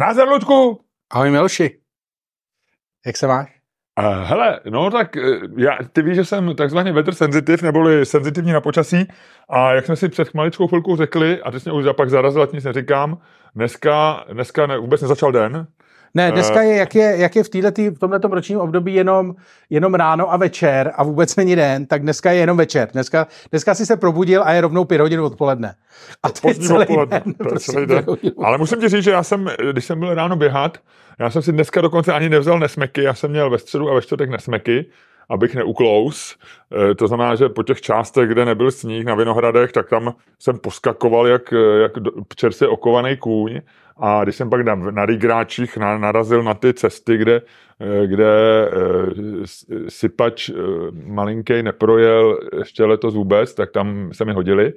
Názor, Ludku! Ahoj Miloši. Jak se máš? Uh, hele, no tak uh, já, ty víš, že jsem takzvaně weather sensitive, neboli senzitivní na počasí a jak jsme si před maličkou chvilkou řekli, a teď mě už pak zarazil, nic neříkám, dneska, dneska ne, vůbec nezačal den, Ne, dneska je, jak je, jak je v, týhletý, v tomto ročním období jenom, jenom ráno a večer a vůbec není den, tak dneska je jenom večer. Dneska, dneska si se probudil a je rovnou pět hodin odpoledne. A to je celý odpoledne, den. to prostě celý den. Ale musím ti říct, že já jsem, když jsem byl ráno běhat, já jsem si dneska dokonce ani nevzal nesmeky, já jsem měl ve středu a ve čtvrtek nesmeky, abych neuklous. E, to znamená, že po těch částech, kde nebyl sníh na Vinohradech, tak tam jsem poskakoval jak, jak čerstvě okovaný kůň. A když jsem pak na, na rigráčích na, narazil na ty cesty, kde, eh, kde eh, sypač eh, malinký neprojel ještě letos vůbec, tak tam se mi hodili.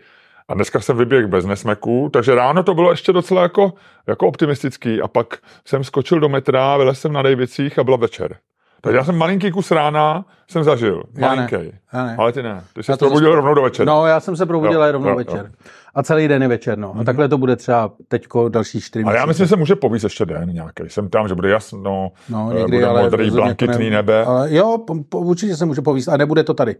A dneska jsem vyběhl bez nesmeků, takže ráno to bylo ještě docela jako, jako optimistický. A pak jsem skočil do metra, vylez jsem na Dejvicích a byla večer. Takže já jsem malinký kus rána jsem zažil. Já ne. Malinký. Já ne. Ale ty ne. Ty jsi se probudil zase- rovnou do večera. No, já jsem se probudil Jo, rovnou jo, večer. jo. Mhm. A celý den je večer, no. A takhle to bude třeba teďko další čtyři Ale já myslím, že se může povíst ještě den nějaký. Jsem tam, že bude jasno, No, eh, někdy, bude ale modrý, blankitný nebe. Ale jo, po, po, určitě se může povíst. A nebude to tady.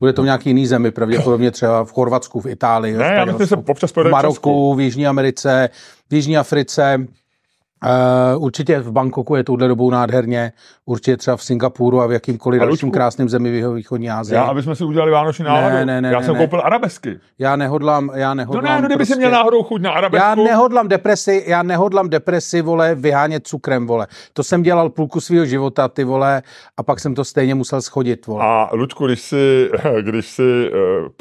Bude to v nějaký jiný zemi, pravděpodobně třeba v Chorvatsku, v Itálii, Ne, já myslím, že se v v. Maroku, v Jižní Americe, v Jižní Africe. Uh, určitě v Bangkoku je touhle dobou nádherně, určitě třeba v Singapuru a v jakýmkoliv A dalším krásném zemi v jeho východní Asii. Já, aby jsme si udělali vánoční náladu. ne, ne, já ne, jsem ne. koupil arabesky. já nehodlám, já No nehodlám ne, no kdyby prostě... měl náhodou chuť na arabesku. Já nehodlám depresi, já nehodlám depresi, vole, vyhánět cukrem, vole. To jsem dělal půlku svého života, ty vole, a pak jsem to stejně musel schodit, vole. A Ludku, když si, když si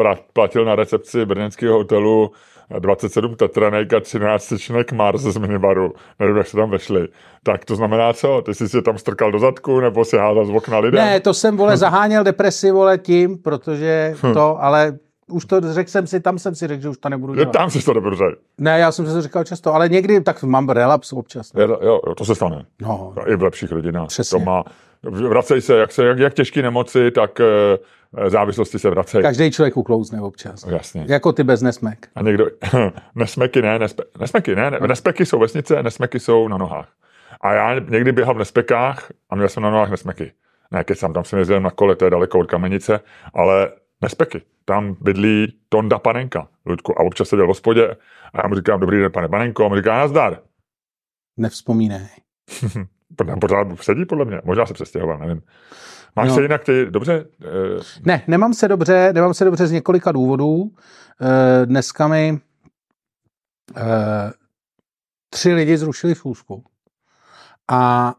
eh, platil na recepci brněnského hotelu 27 tetranek a 13 tyčinek Mars z minibaru, nevím, jak se tam vešli, tak to znamená co? Ty jsi si tam strkal do zadku, nebo si hádal z okna lidem? Ne, to jsem, vole, zaháněl depresi, vole, tím, protože to, ale už to řekl jsem si, tam jsem si řekl, že už to nebudu dělat. tam si to dobře. Ne, já jsem si to říkal často, ale někdy tak mám relaps občas. Jo, jo, to se stane. No, I v lepších rodinách. Přesně. To má, vracej se, jak, se jak, jak těžké nemoci, tak eh, závislosti se vracejí. každý člověk uklouzne občas. Jasně. Jako ty bez nesmek. A někdo, nesmeky ne, nespe, nesmeky ne, ne, nespeky jsou vesnice, nesmeky jsou na nohách. A já někdy běhal v nespekách a měl jsem na nohách nesmeky. Ne, keď jsem tam jsem jezdil na kole, to je daleko od kamenice, ale nespeky. Tam bydlí Tonda Panenka, Ludku, a občas seděl v hospodě a já mu říkám, dobrý den, pane Panenko, a mu říká, nazdar. Nevzpomínej. Tam pořád sedí podle mě, možná se přestěhoval, nevím. Máš No. se jinak ty, dobře? Eh, Ne, nemám se dobře, nemám se dobře z několika důvodů. Eh, Dneska mi eh, tři lidi zrušili schůzku. A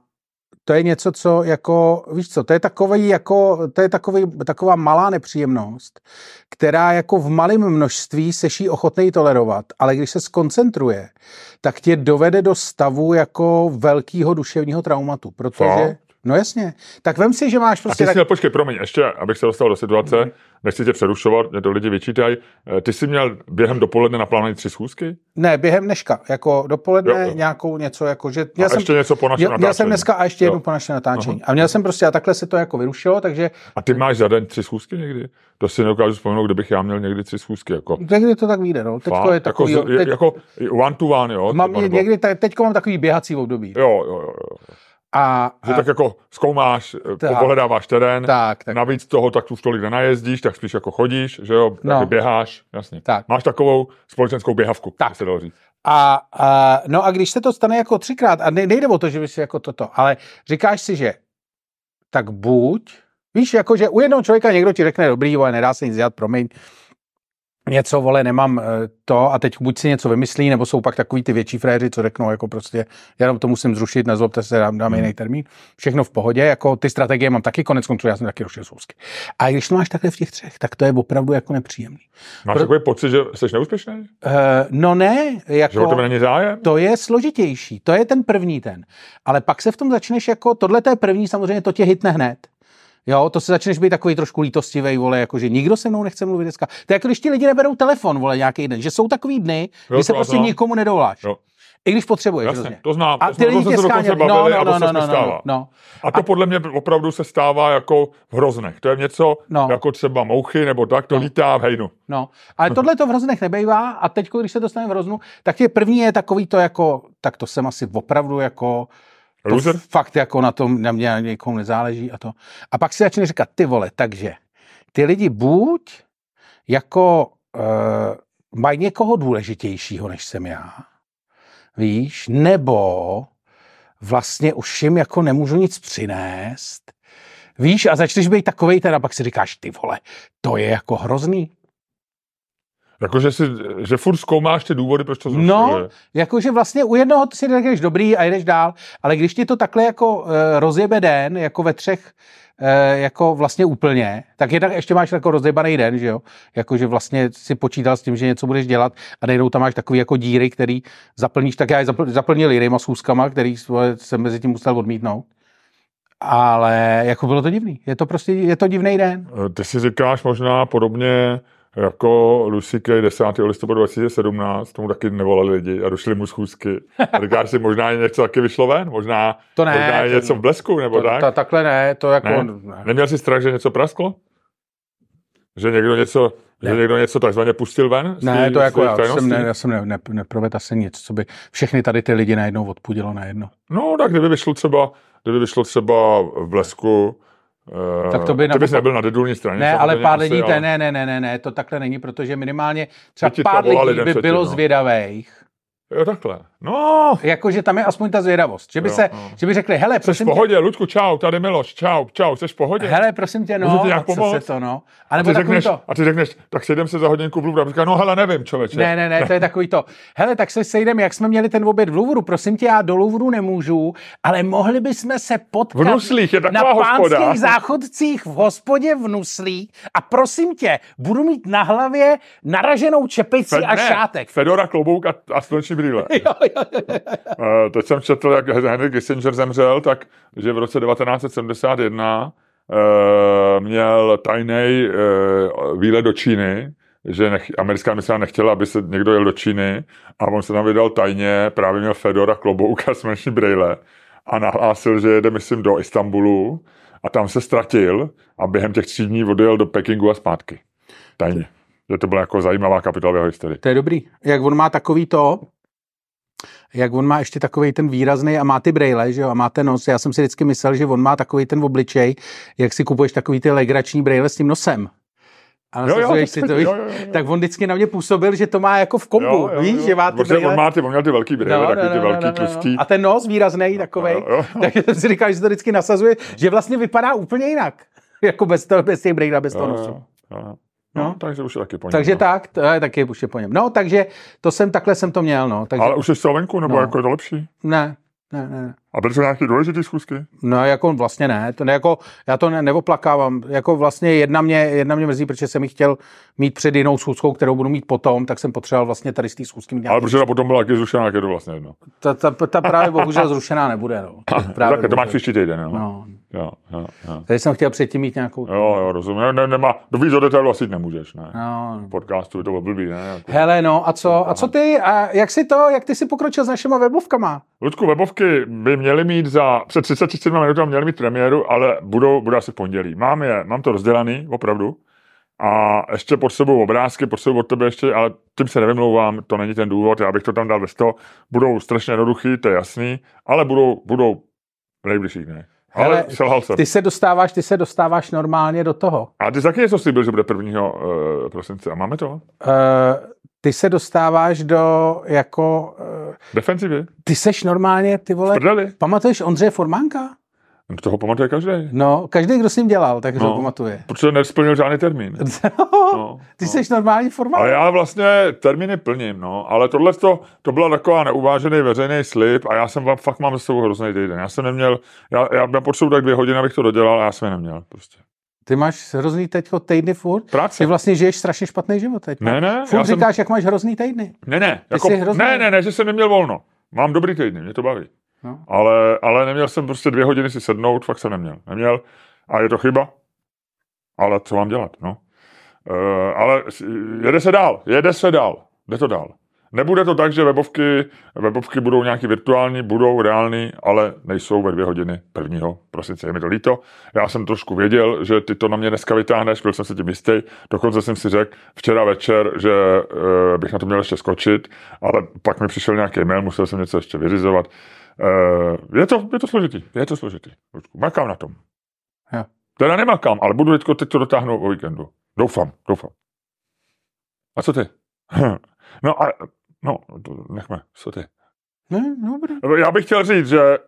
to je něco, co jako, víš co, to je takový, jako, to je takový, taková malá nepříjemnost, která jako v malém množství seš jí ochotnej tolerovat, ale když se skoncentruje, tak tě dovede do stavu jako velkého duševního traumatu, protože, Fakt? No jasně, tak vem si, že máš A prostě ty jsi tak, měl, počkej, promiň, ještě, abych se dostal do situace, Mhm. nechci tě přerušovat, mě to lidi vyčítají. Eh, Ty jsi měl během dopoledne naplánovaný tři schůzky? Ne, během dneška, jako dopoledne Jo, jo. nějakou něco, jako, že A měl jsem, ještě něco po našem natáčení. měl jsem dneska a ještě Jo. jednu po našem natáčení. A měl jsem prostě, a takhle se to jako vyrušilo, takže A ty máš za den tři schůzky někdy? To si nedokážu vzpomenout, kdybych já měl někdy tři schůzky. Jako, někdy to tak vyjde, no. Teďko Fakt? je takový, jako, z- teď, jako one to one, jo? mám, někdy, te- teďko mám takový běhací období. Jo, jo, jo. jo. A, Že a tak jako zkoumáš, Tak. tak. pohledáváš terén, tak, tak, navíc toho tak tu tolik nenajezdíš, tak spíš jako chodíš, že jo, No. běháš, jasně. tak. Máš takovou společenskou běhavku, Tak. se dalo říct. A, a, no a když se to stane jako třikrát, a ne- nejde o to, že by si jako toto, ale říkáš si, že tak buď, víš, jako že u jednoho člověka někdo ti řekne, dobrý, vole, nedá se nic dělat, promiň, něco, vole, nemám eh, to a teď buď si něco vymyslí, nebo jsou pak takový ty větší fréři, co řeknou, jako prostě, jenom to musím zrušit, nezlobte se, dám, dám jiný termín. Všechno v pohodě, jako ty strategie mám taky konec konců, já jsem taky rušil sousky. A když to máš takhle v těch třech, tak to je opravdu jako nepříjemný. Máš Pro- takový pocit, že jsi neúspěšný? Uh, no ne, jako... Že o tebe není zájem? To je složitější, to je ten první ten. Ale pak se v tom začneš jako, tohle to je první, samozřejmě to tě hitne hned. Jo, to se začneš být takový trošku lítostivý, vole, jako že nikdo se mnou nechce mluvit dneska. To je jako když ti lidi neberou telefon, vole, nějaký den, že jsou takový dny, Jo, kdy se prostě ano. nikomu nedovoláš. Jo. I když potřebuješ Jasně, hrozně. to znám. A ty lidi tě skáněli. No, no, a to no, se no, mi no, stává. no, no. A to podle mě opravdu se stává jako v hroznech. To je něco No. jako třeba mouchy nebo tak, to No. lítá v hejnu. No, ale tohle to v hroznech nebejvá a teď, když se dostane v hroznu, tak je první je takový to jako, tak to jsem asi opravdu jako, to Loser? fakt jako na tom, na mě na někomu nezáleží a to. A pak si začne říkat, ty vole, takže ty lidi buď jako uh, mají někoho důležitějšího, než jsem já, víš, nebo vlastně už jim jako nemůžu nic přinést, víš, a začneš být takovej ten a pak si říkáš, ty vole, to je jako hrozný. Jakože si, že furt zkoumáš ty důvody, proč to zrušuje. No, jakože vlastně u jednoho si řekneš dobrý a jdeš dál, ale když ti to takhle jako uh, rozjebe den, jako ve třech, uh, jako vlastně úplně, tak jednak ještě máš jako rozjebaný den, že jo? Jakože vlastně si počítal s tím, že něco budeš dělat a najednou tam máš takový jako díry, který zaplníš, tak já je zapl, zaplnil jinýma schůzkama, který jsem mezi tím musel odmítnout. Ale jako bylo to divný. Je to prostě, je to divný den. Eh, Ty si říkáš možná podobně jako Lucy Kay 10. listopadu 2017, tomu taky nevolali lidi a došli mu schůzky. A říkáš si, možná je něco taky vyšlo ven? Možná, To ne, možná je to- něco v blesku, nebo To, tak? to, takhle ne, to jako... Ne? Ne. Neměl jsi strach, že něco prasklo? Že někdo něco, že Ne. někdo něco takzvaně pustil ven? Ne, tý- to jako já tajností? jsem, ne, já jsem ne, ne, neprovedl asi nic, co by všechny tady ty lidi najednou odpudilo najednou. No, tak kdyby vyšlo třeba, kdyby vyšlo třeba v blesku, Tak to by ty bys nebyl na dedulní straně. Ne, ale pár asi, lidí, ale- ne, ne, ne, ne, ne, to takhle není, protože minimálně třeba pár lidí by bylo no. zvědavých. Jo, takhle. No, Jakože tam je aspoň ta zvědavost. Že by, Jo, se, no. že by řekli, hele, jsi v prosím tě, pohodě, Luďku, čau, tady Miloš, čau, čau, jsi v pohodě? hele, prosím tě, no, nějak co se to, no. A a, nebo ty řekneš, to, a ty řekneš, tak sejdem se za hodinku v Louvru. A říká, no hele, nevím, člověče. Ne, ne, ne, to je takový to. Hele, tak se sejdeme, jak jsme měli ten oběd v Louvru. Prosím tě, já do Louvru nemůžu, ale mohli bychom se potkat V Nuslích je na hospoda. pánských záchodcích v hospodě v Nuslích a prosím tě, budu mít na hlavě naraženou čepici Fe- a ne, šátek. Fedora, klobouk a, a sluneční brýle. Jo, jo, jo, jo. Uh, teď jsem četl, jak Henry Kissinger zemřel, tak že v roce 1971 uh, měl tajný uh, výlet do Číny, že nech, americká administrace nechtěla, aby se někdo jel do Číny a on se tam vydal tajně, právě měl Fedora, klobouk a sluneční brýle a nahlásil, že jede, myslím, do Istanbulu a tam se ztratil a během těch tří dní odjel do Pekingu a zpátky. Tajně. Že to byla jako zajímavá kapitola v jeho historii. To je dobrý. Jak on má takový to, jak on má ještě takový ten výrazný a má ty brejle, že jo, a má ten nos. Já jsem si vždycky myslel, že on má takový ten obličej, jak si kupuješ takový ty legrační brejle s tím nosem. A Jo, jo, si to, víš? jo, jo, jo. tak on vždycky na mě působil, že to má jako v kombu, Jo, jo, víš, jo. že má ty brejle. On, má ty, on měl ty velký brýle, no, takový ty velký, no, tlustý. A ten nos výrazný takový. Jo, jo. Tak jsem si říkal, že se to vždycky nasazuje, že vlastně vypadá úplně jinak. jako bez, toho, bez těch brejle, bez toho Jo, nosu. jo, jo. No. No, takže už je taky po něm, Takže no. tak, to je taky už je po něm. No, takže to jsem, takhle jsem to měl, no. Takže, Ale už jsi venku, nebo No. jako je to lepší? ne, ne, ne, ne. A byly to nějaké důležité schůzky? No jako vlastně ne, to ne, jako, já to ne, neoplakávám, jako vlastně jedna mě, jedna mě mrzí, protože jsem ji chtěl mít před jinou schůzkou, kterou budu mít potom, tak jsem potřeboval vlastně tady z té schůzky mít Ale protože ta potom byla taky zrušená, jak je to vlastně jedno. Ta, ta, ta, právě bohužel zrušená nebude, no. Právě Takhle, to máš příští týden, jo? No. Jo, jo, jo. Tady jsem chtěl předtím mít nějakou... Jo, jo, rozumím. Ne, ne, nemá, do víc do detailu asi nemůžeš, ne? No. Podcastu by to bylo blbý, ne? Jako. Hele, no, a co, a co ty, a jak si to, jak ty si pokročil s našima webovkama? Ludku, webovky by měly mít za, před 37 minutami měly mít premiéru, ale budou, budou asi v pondělí. Mám je, mám to rozdělaný, opravdu. A ještě pod sebou obrázky, pod sebou od tebe ještě, ale tím se nevymlouvám, to není ten důvod, já bych to tam dal ve 100. Budou strašně jednoduchý, to je jasný, ale budou, budou v nejbližších dnech. Ale Hele, selhal jsem. Ty se dostáváš, ty se dostáváš normálně do toho. A ty taky něco slíbil, že bude 1. Uh, prosince. A máme to? Uh, ty se dostáváš do jako, uh, Defenzivy? ty seš normálně, ty vole, Prdeli? pamatuješ Ondřeje Formánka? Toho pamatuje každý. No, každý, kdo s ním dělal, tak no. No. to pamatuje. Protože nesplnil žádný termín. No, ty no. seš normální formák. Ale já vlastně termíny plním, no. Ale tohle to, to byla taková neuvážený veřejný slib a já jsem vám fakt mám s sebou hrozný týden. Já jsem neměl, já, já, já potřebuji tak dvě hodiny, abych to dodělal a já jsem je neměl prostě. Ty máš hrozný teďko týdny furt? Práce. Ty vlastně žiješ strašně špatný život teď. Ne, ne, Furt já jsem- říkáš, jak máš hrozný týdny. Ne, ne, jako, jsi hrozný. ne, ne, ne, že jsem neměl volno. Mám dobrý týdny, mě to baví. No. Ale, ale neměl jsem prostě dvě hodiny si sednout, fakt jsem neměl. Neměl a je to chyba. Ale co mám dělat, no. Uh, ale jede se dál, jede se dál, jde to dál. Nebude to tak, že webovky, webovky budou nějaký virtuální, budou reální, ale nejsou ve dvě hodiny prvního prosince. Je mi to líto. Já jsem trošku věděl, že ty to na mě dneska vytáhneš, byl jsem si tím jistý. Dokonce jsem si řekl včera večer, že uh, bych na to měl ještě skočit, ale pak mi přišel nějaký mail, musel jsem něco ještě vyřizovat. Uh, je, to, je to složitý, je to složitý. Makám na tom. Jo. Teda nemakám, ale budu teď, teď to dotáhnout o víkendu. Doufám, doufám. A co ty? No a, no, to nechme, co ty? Ne, dobré. Já bych chtěl říct, že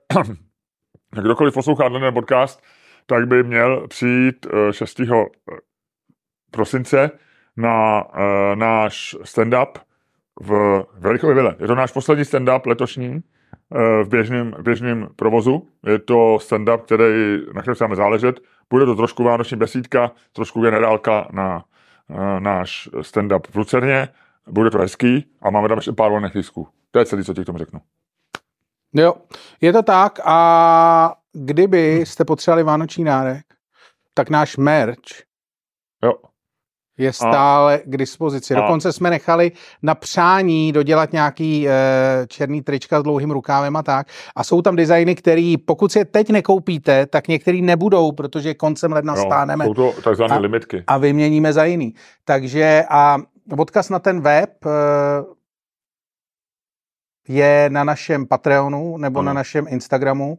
kdokoliv poslouchá ten podcast, tak by měl přijít eh, 6. prosince na uh, náš stand-up v Velichově vile. Je to náš poslední stand-up letošní uh, v běžném, běžném provozu. Je to stand-up, který, na kterém se máme záležet. Bude to trošku vánoční besídka, trošku generálka na uh, náš stand-up v Lucerně. Bude to hezký a máme tam ještě pár volných lístků. To je celý, co ti k tomu řeknu. Jo, je to tak a kdyby jste potřebovali vánoční dárek, tak náš merch Jo. je stále k dispozici. a- Dokonce jsme nechali na přání dodělat nějaký e, černý trička s dlouhým rukávem a tak. A jsou tam designy, který pokud si je teď nekoupíte, tak některý nebudou, protože koncem ledna jo. stáneme Jsou to takzvané A- limitky. a vyměníme za jiný. Takže a odkaz na ten web eh, je na našem Patreonu nebo Ano. na našem Instagramu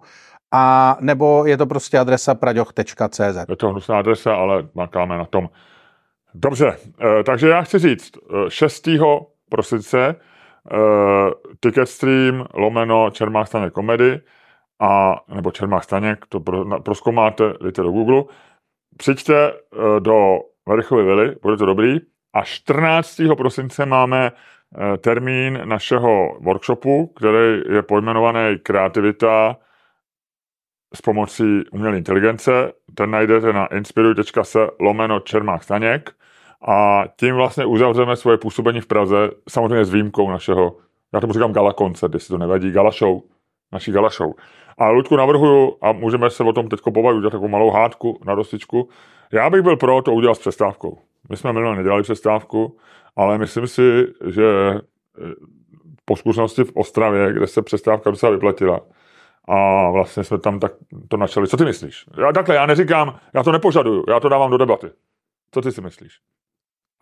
a nebo je to prostě adresa praďoch.cz. Je to hnusná adresa, ale makáme na tom. Dobře, eh, takže já chci říct, eh, 6. prosince eh, Ticketstream lomeno Čermák Staněk komedy a, nebo Čermák Staněk, to pro, na, proskoumáte, do Google. Přijďte do Verichovy vily, bude to dobrý. A 14. prosince máme eh, termín našeho workshopu, který je pojmenovaný Kreativita s pomocí umělé inteligence. Ten najdete na inspiruj.se lomeno Čermák Staněk a tím vlastně uzavřeme svoje působení v Praze, samozřejmě s výjimkou našeho, já tomu říkám gala koncert, jestli to nevadí, gala show, naší gala show. A Ludku navrhuju, a můžeme se o tom teď pobavit, udělat takovou malou hádku na dostičku, já bych byl pro to udělat s přestávkou. My jsme minule nedělali přestávku, ale myslím si, že eh, po zkušenosti v Ostravě, kde se přestávka docela vyplatila, a vlastně jsme tam tak to načali. Co ty myslíš? Já takhle, já neříkám, já to nepožaduju, já to dávám do debaty. Co ty si myslíš?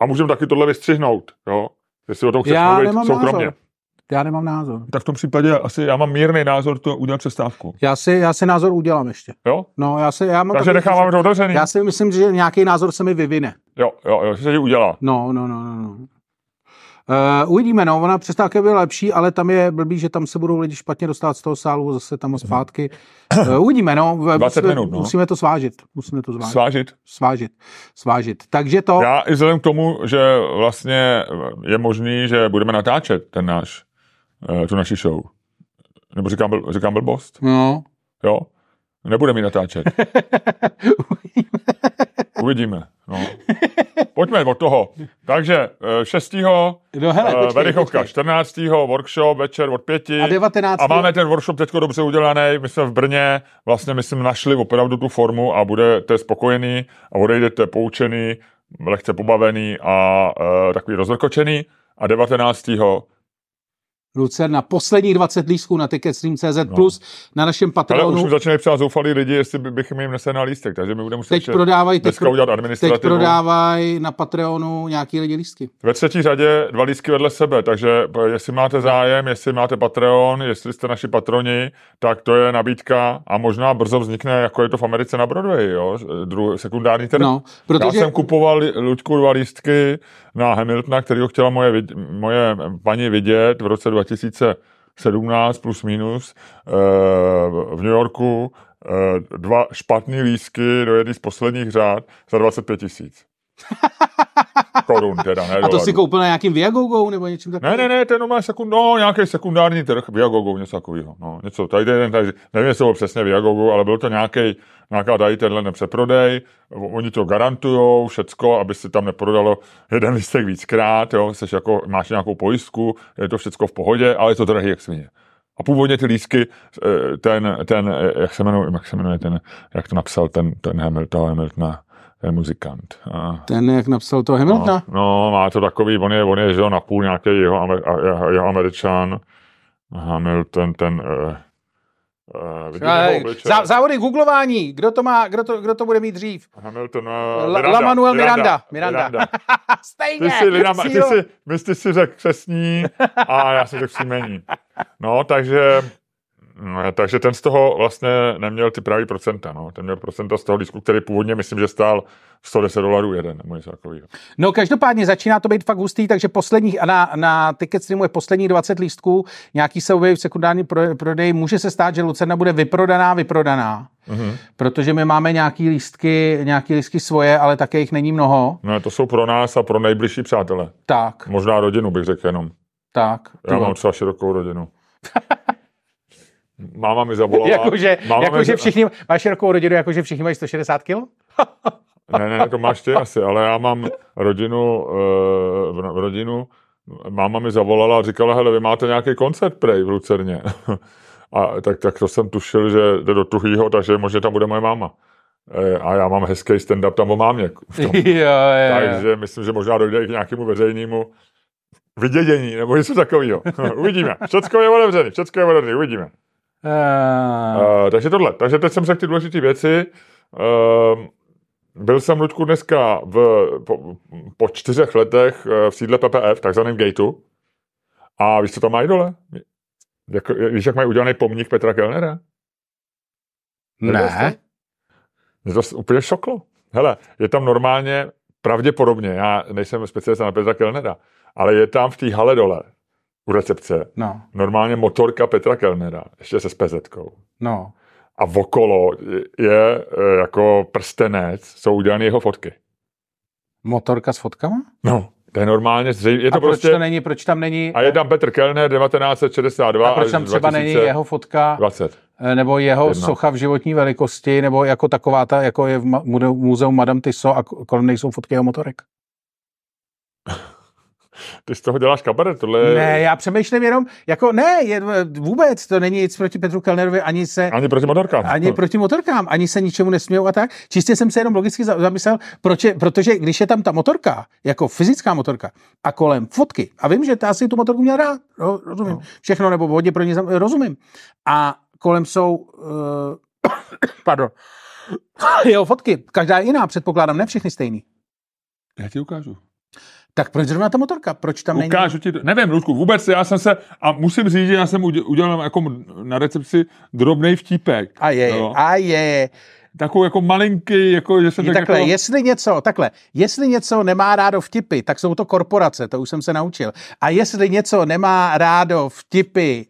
A můžeme taky tohle vystřihnout, jo? Jestli o tom chceš Já mluvit nemám soukromně. názor. Já nemám názor. Tak v tom případě asi já mám mírný názor to udělat přestávku. Já si, já si názor udělám ještě. Jo? No, já si, já mám Takže necháváme to otevřený. Já si myslím, že nějaký názor se mi vyvine. Jo, jo, jo, že se ti udělá. No, no, no, no. no. Uh, uvidíme, no, ona přestávka byla lepší, ale tam je blbý, že tam se budou lidi špatně dostat z toho sálu, zase tam a zpátky. Uh, uvidíme, no. V- 20 musíme, minut, no. Musíme to svážit. Musíme to zvážit. Svážit. Svážit. Svážit. Takže to... Já i vzhledem k tomu, že vlastně je možný, že budeme natáčet ten náš, tu naši show. Nebo říkám, bl- říkám blbost? No. Jo? Nebudeme ji natáčet. Uvidíme. No. Pojďme od toho. Takže eh, 6. No hele, eh, počkej, Verichovka, počkej. 14. workshop, večer od 5. A 19. A máme ten workshop teď dobře udělaný. My jsme v Brně vlastně, myslím, našli opravdu tu formu a budete spokojený a odejdete poučený, lehce pobavený a e, takový rozvrkočený. A 19. Lucerna, posledních 20 lístků na Ticketstream.cz No. plus na našem Ale už Patreonu. mi začínají psát zoufalí lidi, jestli by- bychom jim nesehnali lístek, takže my budeme muset Teď prodávají, teď, udělat teď administrativu. prodávají na Patreonu nějaký lidi lístky. Ve třetí řadě dva lístky vedle sebe, takže jestli máte zájem, jestli máte Patreon, jestli jste naši patroni, tak to je nabídka a možná brzo vznikne, jako je to v Americe na Broadway, jo, druhý, sekundární trh. No, Já protože... jsem kupoval Luďku dva lístky na Hamiltona, kterýho chtěla moje, moje paní vidět v roce 2017 plus minus eh, v New Yorku. eh, Dva špatný lístky do jedné z posledních řád za 25 tisíc. Korun teda, ne A to dolarů. si koupil na nějakým Viagogou nebo něčím Ne, takovým? ne, ne, ten má sekund, no, nějaký sekundární trh, Viagogo, něco takového. No, něco, tady ten, tady, nevím, jestli to bylo přesně Viagogo, ale byl to nějaký, nějaká tady tenhle nepřeprodej, oni to garantujou, všecko, aby se tam neprodalo jeden listek víckrát, jo, seš jako, máš nějakou pojistku, je to všecko v pohodě, ale je to drahý jak svině. A původně ty lísky, eh, ten, ten, eh, jak se jmenuje, jak se jmenuje ten, jak to napsal ten, ten Hamilton, Hamilton, muzikant. A, Ten, jak napsal to Hamiltona? no, no, má to takový, on je, on je že jo, napůl nějaký jeho, Amer, a- jeho američan. Hamilton, ten... Uh, uh, jeho zá, závody googlování. Kdo to má, kdo to, kdo to bude mít dřív? Hamilton, uh, La, La Manuel Miranda. Miranda. Miranda. Stejně. Ty jsi, Lina, ty jsi, my jsi si řekl křesní a já si řekl příjmení. No, takže, takže ten z toho vlastně neměl ty pravý procenta. No. Ten měl procenta z toho disku, který původně myslím, že stál 110 dolarů jeden, nebo něco takového. No každopádně začíná to být fakt hustý, takže posledních, na, na Ticket Streamu je posledních 20 lístků, nějaký se objeví v sekundární pro- prodeji, může se stát, že Lucerna bude vyprodaná, vyprodaná, Mhm. protože my máme nějaký lístky, nějaký lístky svoje, ale také jich není mnoho. No, to jsou pro nás a pro nejbližší přátele. Tak, Možná rodinu bych řekl jenom. tak. Já mám třeba širokou rodinu. Máma mi zavolala. Jakože, máma mi- všichni, máš širokou rodinu, jakože všichni mají 160 kg? Ne, ne, to máš ty asi, ale já mám rodinu, v v rodinu, máma mi zavolala a říkala, hele, vy máte nějaký koncert prej v Lucerně. A tak, tak to jsem tušil, že jde do tuhýho, takže možná tam bude moje máma. Eh, A já mám hezký stand-up tam o mámě. v tom. jo, jo, jo. Takže myslím, že možná dojde i k nějakému veřejnému vydědění, nebo něco takového. uvidíme. Všecko je otevřený, všecko je otevřený, uvidíme. Uh, takže tohle. Takže teď jsem řekl ty důležité věci. Uh, byl jsem, Luďku, dneska v, po, po čtyřech letech v sídle PPF, takzvaném gateu. A víš, co tam mají dole? Jak, víš, jak mají udělaný pomník Petra Kellnera? Ne. Mě to úplně šoklo. Hele, je tam normálně, pravděpodobně, já nejsem specialista na Petra Kellnera, ale je tam v té hale dole, u recepce, No, normálně motorka Petra Kellnera, ještě se SPZ-kou. no. A okolo je, e, jako prstenec, jsou udělané jeho fotky. Motorka s fotkama? No, to je normálně, zřejmě, je A to proč prostě... to není, proč tam není, A je tam Petr Kellner 1962 a proč tam třeba není 2020. jeho fotka, 20. eh, nebo jeho Jedna. socha v životní velikosti, nebo jako taková ta, jako je v muzeu Madame Tissot a kolem nejsou fotky jeho motorek? Ty z toho děláš kabaret, tohle. Ne, já přemýšlím jenom, jako ne, je, vůbec, to není nic proti Petru Kellnerovi, ani se, Ani proti motorkám. ani proti motorkám, ani se ničemu nesmějou a tak. Čistě jsem se jenom logicky za- zamyslel, proč je, protože když je tam ta motorka, jako fyzická motorka, a kolem fotky, a vím, že ta si tu motorku měl rád, ro, rozumím, No. všechno, nebo hodně pro ně rozumím. A kolem jsou, uh, pardon, jeho fotky, každá jiná, předpokládám, ne všechny stejný. Já ti ukážu. Tak proč zrovna ta motorka? Proč tam není? Ukážu ti, to. nevím, Ludku, vůbec já jsem se, a musím říct, že já jsem udě- udělal jako na recepci drobný vtípek. A je, Jo. a je. Takovou jako malinký, jako, že jsem Je tak takhle, jako... jestli něco, takhle, jestli něco nemá rádo vtipy, tak jsou to korporace, to už jsem se naučil. A jestli něco nemá rádo vtipy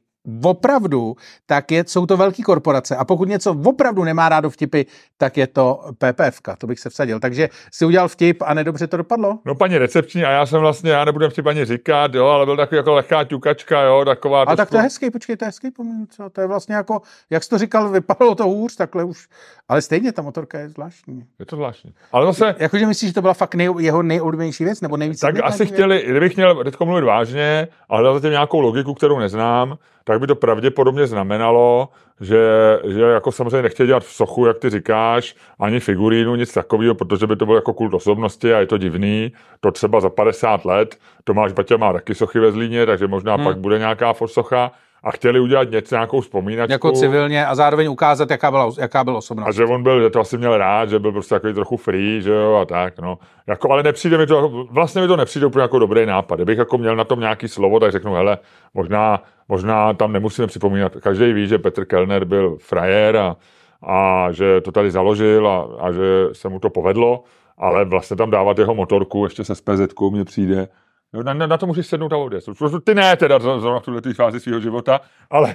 opravdu, tak je, jsou to velké korporace. A pokud něco opravdu nemá rádo vtipy, tak je to PPF, to bych se vsadil. Takže si udělal vtip a nedobře to dopadlo? No paní recepční a já jsem vlastně, já nebudem ti paní říkat, jo, ale byl takový jako lehká ťukačka, jo, taková... A tak to je trošku- hezký, počkej, to je hezký pomínc, co? To je vlastně jako, jak jsi to říkal, vypadalo to hůř, takhle už. Ale stejně ta motorka je zvláštní. Je to zvláštní. Ale zase, Jakože myslíš, že to byla fakt nej, jeho nejoblíbenější věc, nebo nejvíc tak asi věc? chtěli, kdybych měl teď mluvit vážně a hledat zatím nějakou logiku, kterou neznám, tak by to pravděpodobně znamenalo, že, že jako samozřejmě nechtějí dělat v sochu, jak ty říkáš, ani figurínu, nic takového, protože by to bylo jako kult osobnosti a je to divný. To třeba za 50 let, Tomáš Baťa má taky sochy ve Zlíně, takže možná Hmm. pak bude nějaká socha a chtěli udělat něco, nějakou vzpomínačku. Jako civilně a zároveň ukázat, jaká byla, jaká byla osobnost. A že on byl, že to asi měl rád, že byl prostě takový trochu free, že jo, a tak, no. Jako, ale nepřijde mi to, vlastně mi to nepřijde úplně jako dobrý nápad. Kdybych jako měl na tom nějaký slovo, tak řeknu, hele, možná, možná tam nemusíme připomínat. Každý ví, že Petr Kellner byl frajer a, a že to tady založil a, a že se mu to povedlo, ale vlastně tam dávat jeho motorku ještě se SPZ mně přijde, No, na, na, na to můžeš sednout a odjet. Ty ne teda zrovna v tuhle fázi svého života, ale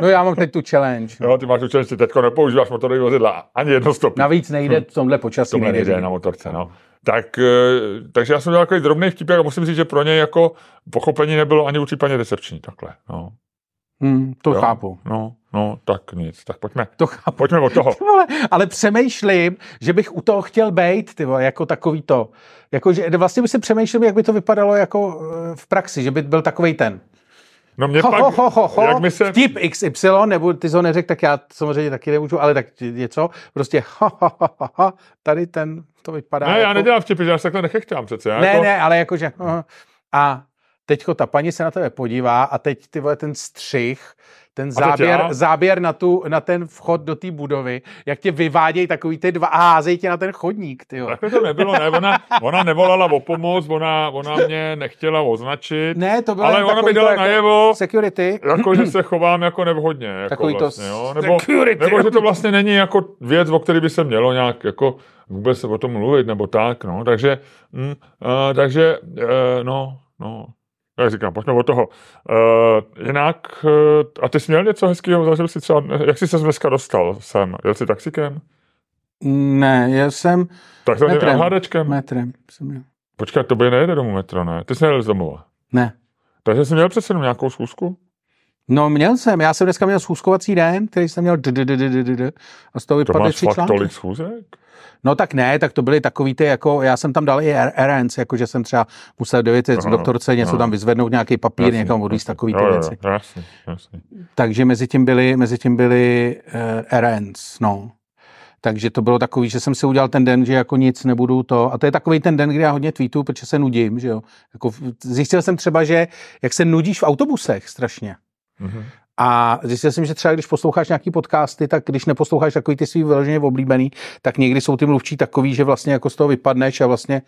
No já mám teď tu challenge. jo, ty máš určitě, že teď nepoužíváš motorové vozidla ani jedno stopy. Navíc nejde v tomhle počasí. Tohle nejde nejde na motorce, no. Tak, eh, takže já jsem dělal takový drobný vtipek a musím říct, že pro ně jako pochopení nebylo ani určitě recepční, takhle, no. Hmm, to Jo? chápu. No, no, tak nic, tak pojďme, To chápu. pojďme od toho. Vole, ale přemýšlím, že bych u toho chtěl být, ty vole, jako takový to. Jako, že vlastně by se přemýšlel, jak by to vypadalo jako eh, v praxi, že by byl takový ten. No mě ho, pak, ho, ho, ho, ho, jak my se... vtip XY, nebo ty jsi ho neřekl, tak já samozřejmě taky nemůžu, ale tak něco, prostě ha, ha, ha, ha, ha, tady ten, to vypadá Ne, jako... já nedělám vtipy, já se takhle nechechtám přece. Já Ne, jako... ne, ale jakože... aha. A teďko ta paní se na tebe podívá a teď ty vole ten střih, ten záběr, záběr na, tu, na ten vchod do té budovy, jak tě vyvádějí takový ty dva a házejí tě na ten chodník, ty jo. Takhle to nebylo, ne, ona, ona nevolala o pomoc, ona, ona mě nechtěla označit, Ne, to bylo ale ona mi dala to jako najevo, security. jako, že se chovám jako nevhodně. Jako Takový to vlastně, jo? Nebo, security. nebo, že to vlastně není jako věc, o který by se mělo nějak jako vůbec o tom mluvit, nebo tak, no. Takže, mm, uh, takže, uh, no, no, jak říkám, pojďme od toho. Uh, jinak, uh, a ty jsi měl něco hezkého, zažil jsi třeba, jak jsi se dneska dostal sem? Jel jsi taxikem? Ne, já jsem Tak Metrem. MHDčkem? metrem. Jsem měl. Počkat, to by nejede domů metro, ne? Ty jsi nejel z domova. Ne. Takže jsi měl přece jenom nějakou schůzku? No měl jsem, já jsem dneska měl schůzkovací den, který jsem měl a z toho To vypadly máš tři fakt články. tolik schůzek? No tak ne, tak to byly takový ty, jako já jsem tam dal i R- errands, jako že jsem třeba musel Aha, z doktorce něco aha. tam vyzvednout, nějaký papír, Jasně, někam jasně. takový ty jo, věci. Jo, jasně, jasně. Takže mezi tím byly, mezi tím byly uh, errands, no. Takže to bylo takový, že jsem si udělal ten den, že jako nic nebudu to. A to je takový ten den, kdy já hodně tweetuju, protože se nudím, že jo. Jako, zjistil jsem třeba, že jak se nudíš v autobusech strašně. Mhm. A zjistil jsem, že třeba když posloucháš nějaký podcasty, tak když neposloucháš takový ty svý vyloženě oblíbený, tak někdy jsou ty mluvčí takový, že vlastně jako z toho vypadneš a vlastně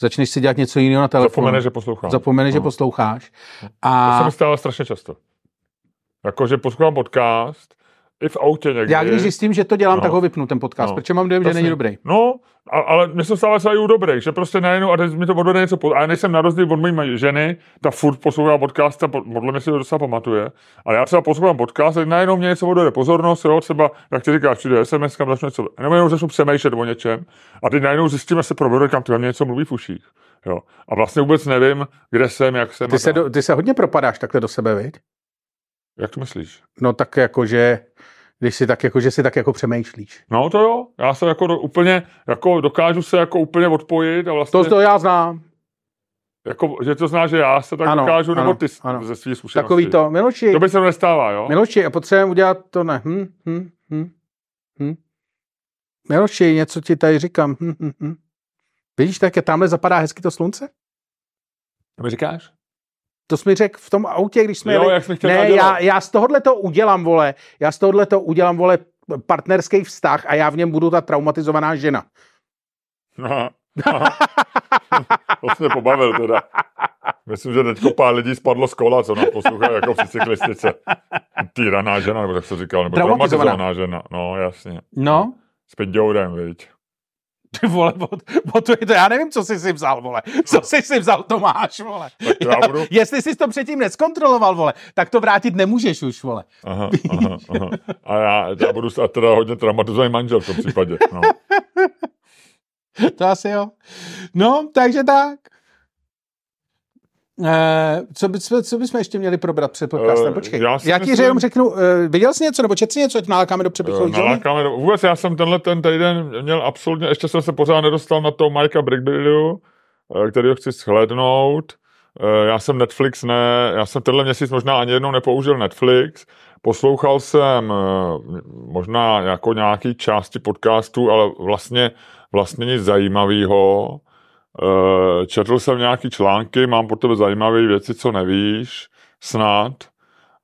začneš si dělat něco jiného na telefonu. Zapomene, že poslouchám. Zapomeneš, že No. posloucháš. To se A mi stává strašně často. Jakože poslouchám podcast, i v autě někdy. já když zjistím, že to dělám, No. tak ho vypnu ten podcast, No. protože mám dojem, že není dobrý. No, a, ale se stává třeba i u dobrých, že prostě najednou, a teď mi to odvede něco, a já nejsem na rozdíl od mojí ženy, ta furt poslouchá podcast a po- podle mě si to docela pamatuje. Ale já třeba poslouchám podcast a najednou mě něco odvede pozornost, jo, třeba, jak ty říkáš, přijde SMS, kam začnu něco, nebo jenom začnu přemýšlet o něčem a teď najednou zjistím, že se provedu, kam ty mě něco mluví v uších. Jo. A vlastně vůbec nevím, kde jsem, jak jsem. Ty se, do, ty se hodně propadáš takhle do sebe, viď? Jak to myslíš? No tak jako, že když si tak jako, že si tak jako přemýšlíš. No to jo, já se jako do, úplně, jako dokážu se jako úplně odpojit a vlastně, To, to já znám. jako, že to zná, že já se tak Ano, dokážu, nebo ano, ty ano. ze svých zkušeností. Takový to, Miloši, To by se nestává, jo? Miloši, a potřebujeme udělat to ne. Hm, hm, hm, hm. Miloši, něco ti tady říkám. Hm, hm, hm. Vidíš, tak je tamhle zapadá hezky to slunce? To mi říkáš? To jsi mi řekl v tom autě, když jsme Jo, jeli. jak jsme chtěli Ne, nadělat. já, já z tohohle to udělám, vole. Já z tohohle to udělám, vole, partnerský vztah a já v něm budu ta traumatizovaná žena. Aha. Aha. to jsi mě pobavil teda. Myslím, že teďko pár lidí spadlo z kola, co nás poslouchají jako při cyklistice. Týraná žena, nebo tak se říkal, nebo Traumatizovaná. traumatizovaná žena. No, jasně. No, S Pindourem, viď. ty vole, o, o to, je to, já nevím, co jsi si vzal, vole. Co jsi si vzal, Tomáš, vole. Tak to já budu- Jestli jsi to předtím neskontroloval, vole, tak to vrátit nemůžeš už, vole. Aha, aha, aha. A já, já budu a teda hodně traumatizovaný manžel v tom případě. No. To asi jo. No, takže tak. Eh, co, bychom, co bychom ještě měli probrat před podcastem? Eh, Počkej. já Já, ti myslím- jenom řeknu, eh, viděl jsi něco, nebo četl jsi něco, ať nalákáme do přepichové zóny? Nalákáme, do- vůbec já jsem tenhle ten týden měl absolutně, ještě jsem se pořád nedostal na toho Mikea Brickbillu, kterýho chci shlédnout. Eh, Já jsem Netflix ne, já jsem tenhle měsíc možná ani jednou nepoužil Netflix. Poslouchal jsem možná jako nějaký části podcastu, ale vlastně, vlastně nic zajímavého. Eh, Četl jsem nějaký články, mám po tebe zajímavé věci, co nevíš, snad.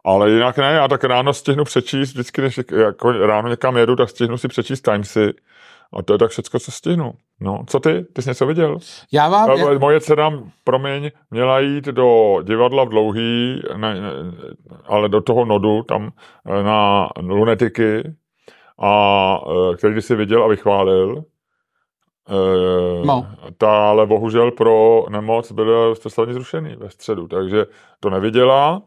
Ale jinak ne, já tak ráno stihnu přečíst, vždycky, když jako ráno někam jedu, tak stihnu si přečíst Timesy. A to je tak všecko, co stihnu. No, co ty? Ty jsi něco viděl? Já vám, já, A Moje dcera, promiň, měla jít do divadla v Dlouhý, ne, ne, ale do toho nodu, tam eh, na lunetiky, a, eh, který si viděl a vychválil. Eh, No. Ta ale bohužel pro nemoc byl představení zrušený ve středu, takže to neviděla.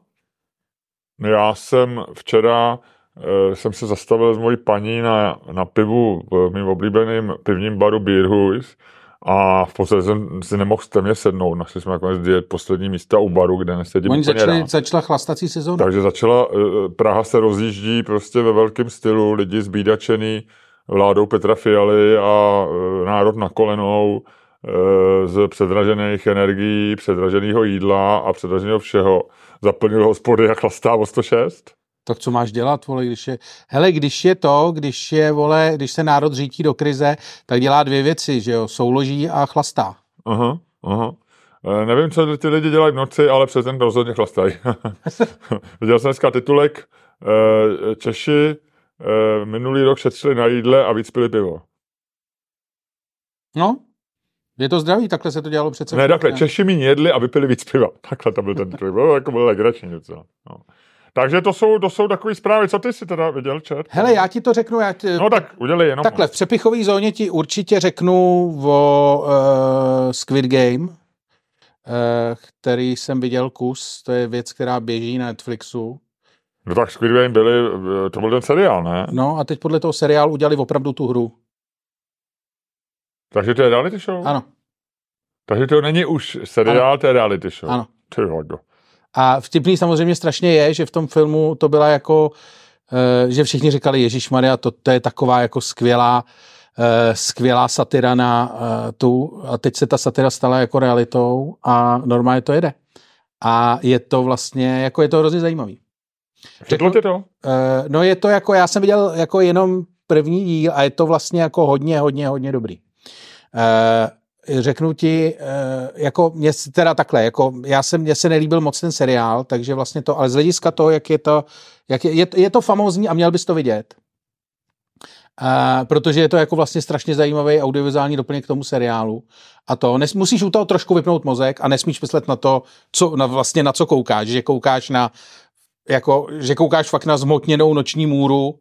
Já jsem včera eh, jsem se zastavil s mojí paní na, na pivu v mým oblíbeným pivním baru Beerhuis a v podstatě jsem si nemohl téměř sednout. Našli jsme nakonec dvě poslední místa u baru, kde nesedím oni začali, rád. začala chlastací sezóna. Takže začala, eh, Praha se rozjíždí prostě ve velkém stylu, lidi zbídačený vládou Petra Fialy a eh, národ na kolenou e, z předražených energií, předraženého jídla a předraženého všeho zaplnil hospody jak chlastá o 106? Tak co máš dělat, vole, když je... Hele, když je to, když je, vole, když se národ řítí do krize, tak dělá dvě věci, že jo, souloží a chlastá. Aha, aha. E, nevím, co ty lidi dělají v noci, ale přes den rozhodně chlastají. Viděl jsem dneska titulek e, Češi e, minulý rok šetřili na jídle a víc pili pivo. No, je to zdravý, takhle se to dělalo přece. Ne, takhle, Češi mi jedli a vypili víc piva. Takhle to byl ten trik, bylo jako bylo legrační něco. No. Takže to jsou, to jsou takové zprávy. Co ty si teda viděl, čet? Hele, já ti to řeknu. Já ti... No tak, udělej jenom. Takhle, v přepichové zóně ti určitě řeknu o uh, Squid Game, uh, který jsem viděl kus. To je věc, která běží na Netflixu. No tak Squid Game byli, to byl ten seriál, ne? No a teď podle toho seriálu udělali opravdu tu hru. Takže to je reality show? Ano. Takže to není už seriál, Ano. to je reality show. Ano. Ty hodo. A vtipný samozřejmě strašně je, že v tom filmu to byla jako, eh, že všichni říkali, Ježíš Maria, to, to je taková jako skvělá, eh, skvělá satira na eh, tu, a teď se ta satira stala jako realitou a normálně to jede. A je to vlastně, jako je to hrozně zajímavý. Četlo ty to? Eh, No je to jako, já jsem viděl jako jenom první díl a je to vlastně jako hodně, hodně, hodně dobrý. Eh, Řeknu ti, eh, jako mě teda takhle, jako já jsem, mně se nelíbil moc ten seriál, takže vlastně to, ale z hlediska toho, jak je to, jak je, je, to- je to famózní a měl bys to vidět. Uh, protože je to jako vlastně strašně zajímavý audiovizuální doplněk k tomu seriálu. A to, nes, musíš u toho trošku vypnout mozek a nesmíš myslet na to, co, na, vlastně na co koukáš, že koukáš na, jako, že koukáš fakt na zmotněnou noční můru,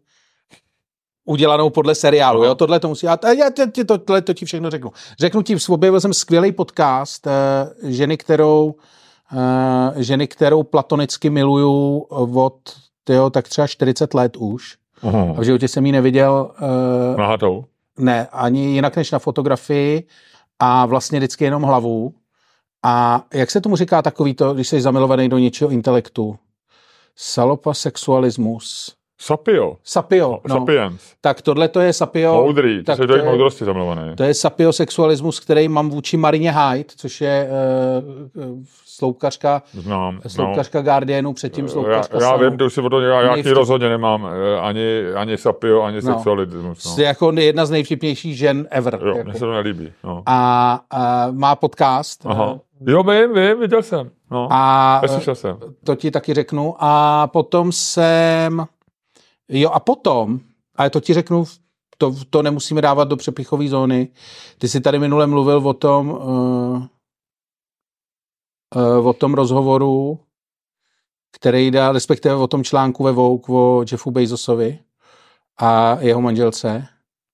udělanou podle seriálu, jo, tohle to musí, a já ti to, tohle to ti všechno řeknu. Řeknu ti, objevil jsem skvělý podcast uh, ženy, kterou uh, ženy, kterou platonicky miluju od, tyjo, tak třeba 40 let už. Aha. A v životě jsem ji neviděl uh, Nahatou. ne, ani jinak než na fotografii a vlastně vždycky jenom hlavu. A jak se tomu říká takový to, když jsi zamilovaný do něčeho intelektu? Salopasexualismus. Sapio. Sapio, no. Sapiens. Tak tohle to je sapio. Moudrý, ty tak to je- moudrosti zamilovaný. To je sapiosexualismus, který mám vůči Marině Hyde, což je uh, sloupkařka, Znám. sloupkařka Guardianu, předtím No. Já, sloupkařka já Sanu. vím, to si o to, já, já k ní Nejvtip- rozhodně nemám eh, ani, ani sapio, ani No. sexualismus. No. Jsi jako jedna z nejvtipnějších žen ever. Jo, jako. mně se to nelíbí. No. a, a má podcast. Aha. Jo, vím, vím, viděl jsem. No. A jsem. to ti taky řeknu. A potom jsem, jo a potom, ale to ti řeknu, to, to nemusíme dávat do přepichové zóny. Ty jsi tady minule mluvil o tom, uh, uh, o tom rozhovoru, který dá, respektive o tom článku ve Vogue o Jeffu Bezosovi a jeho manželce.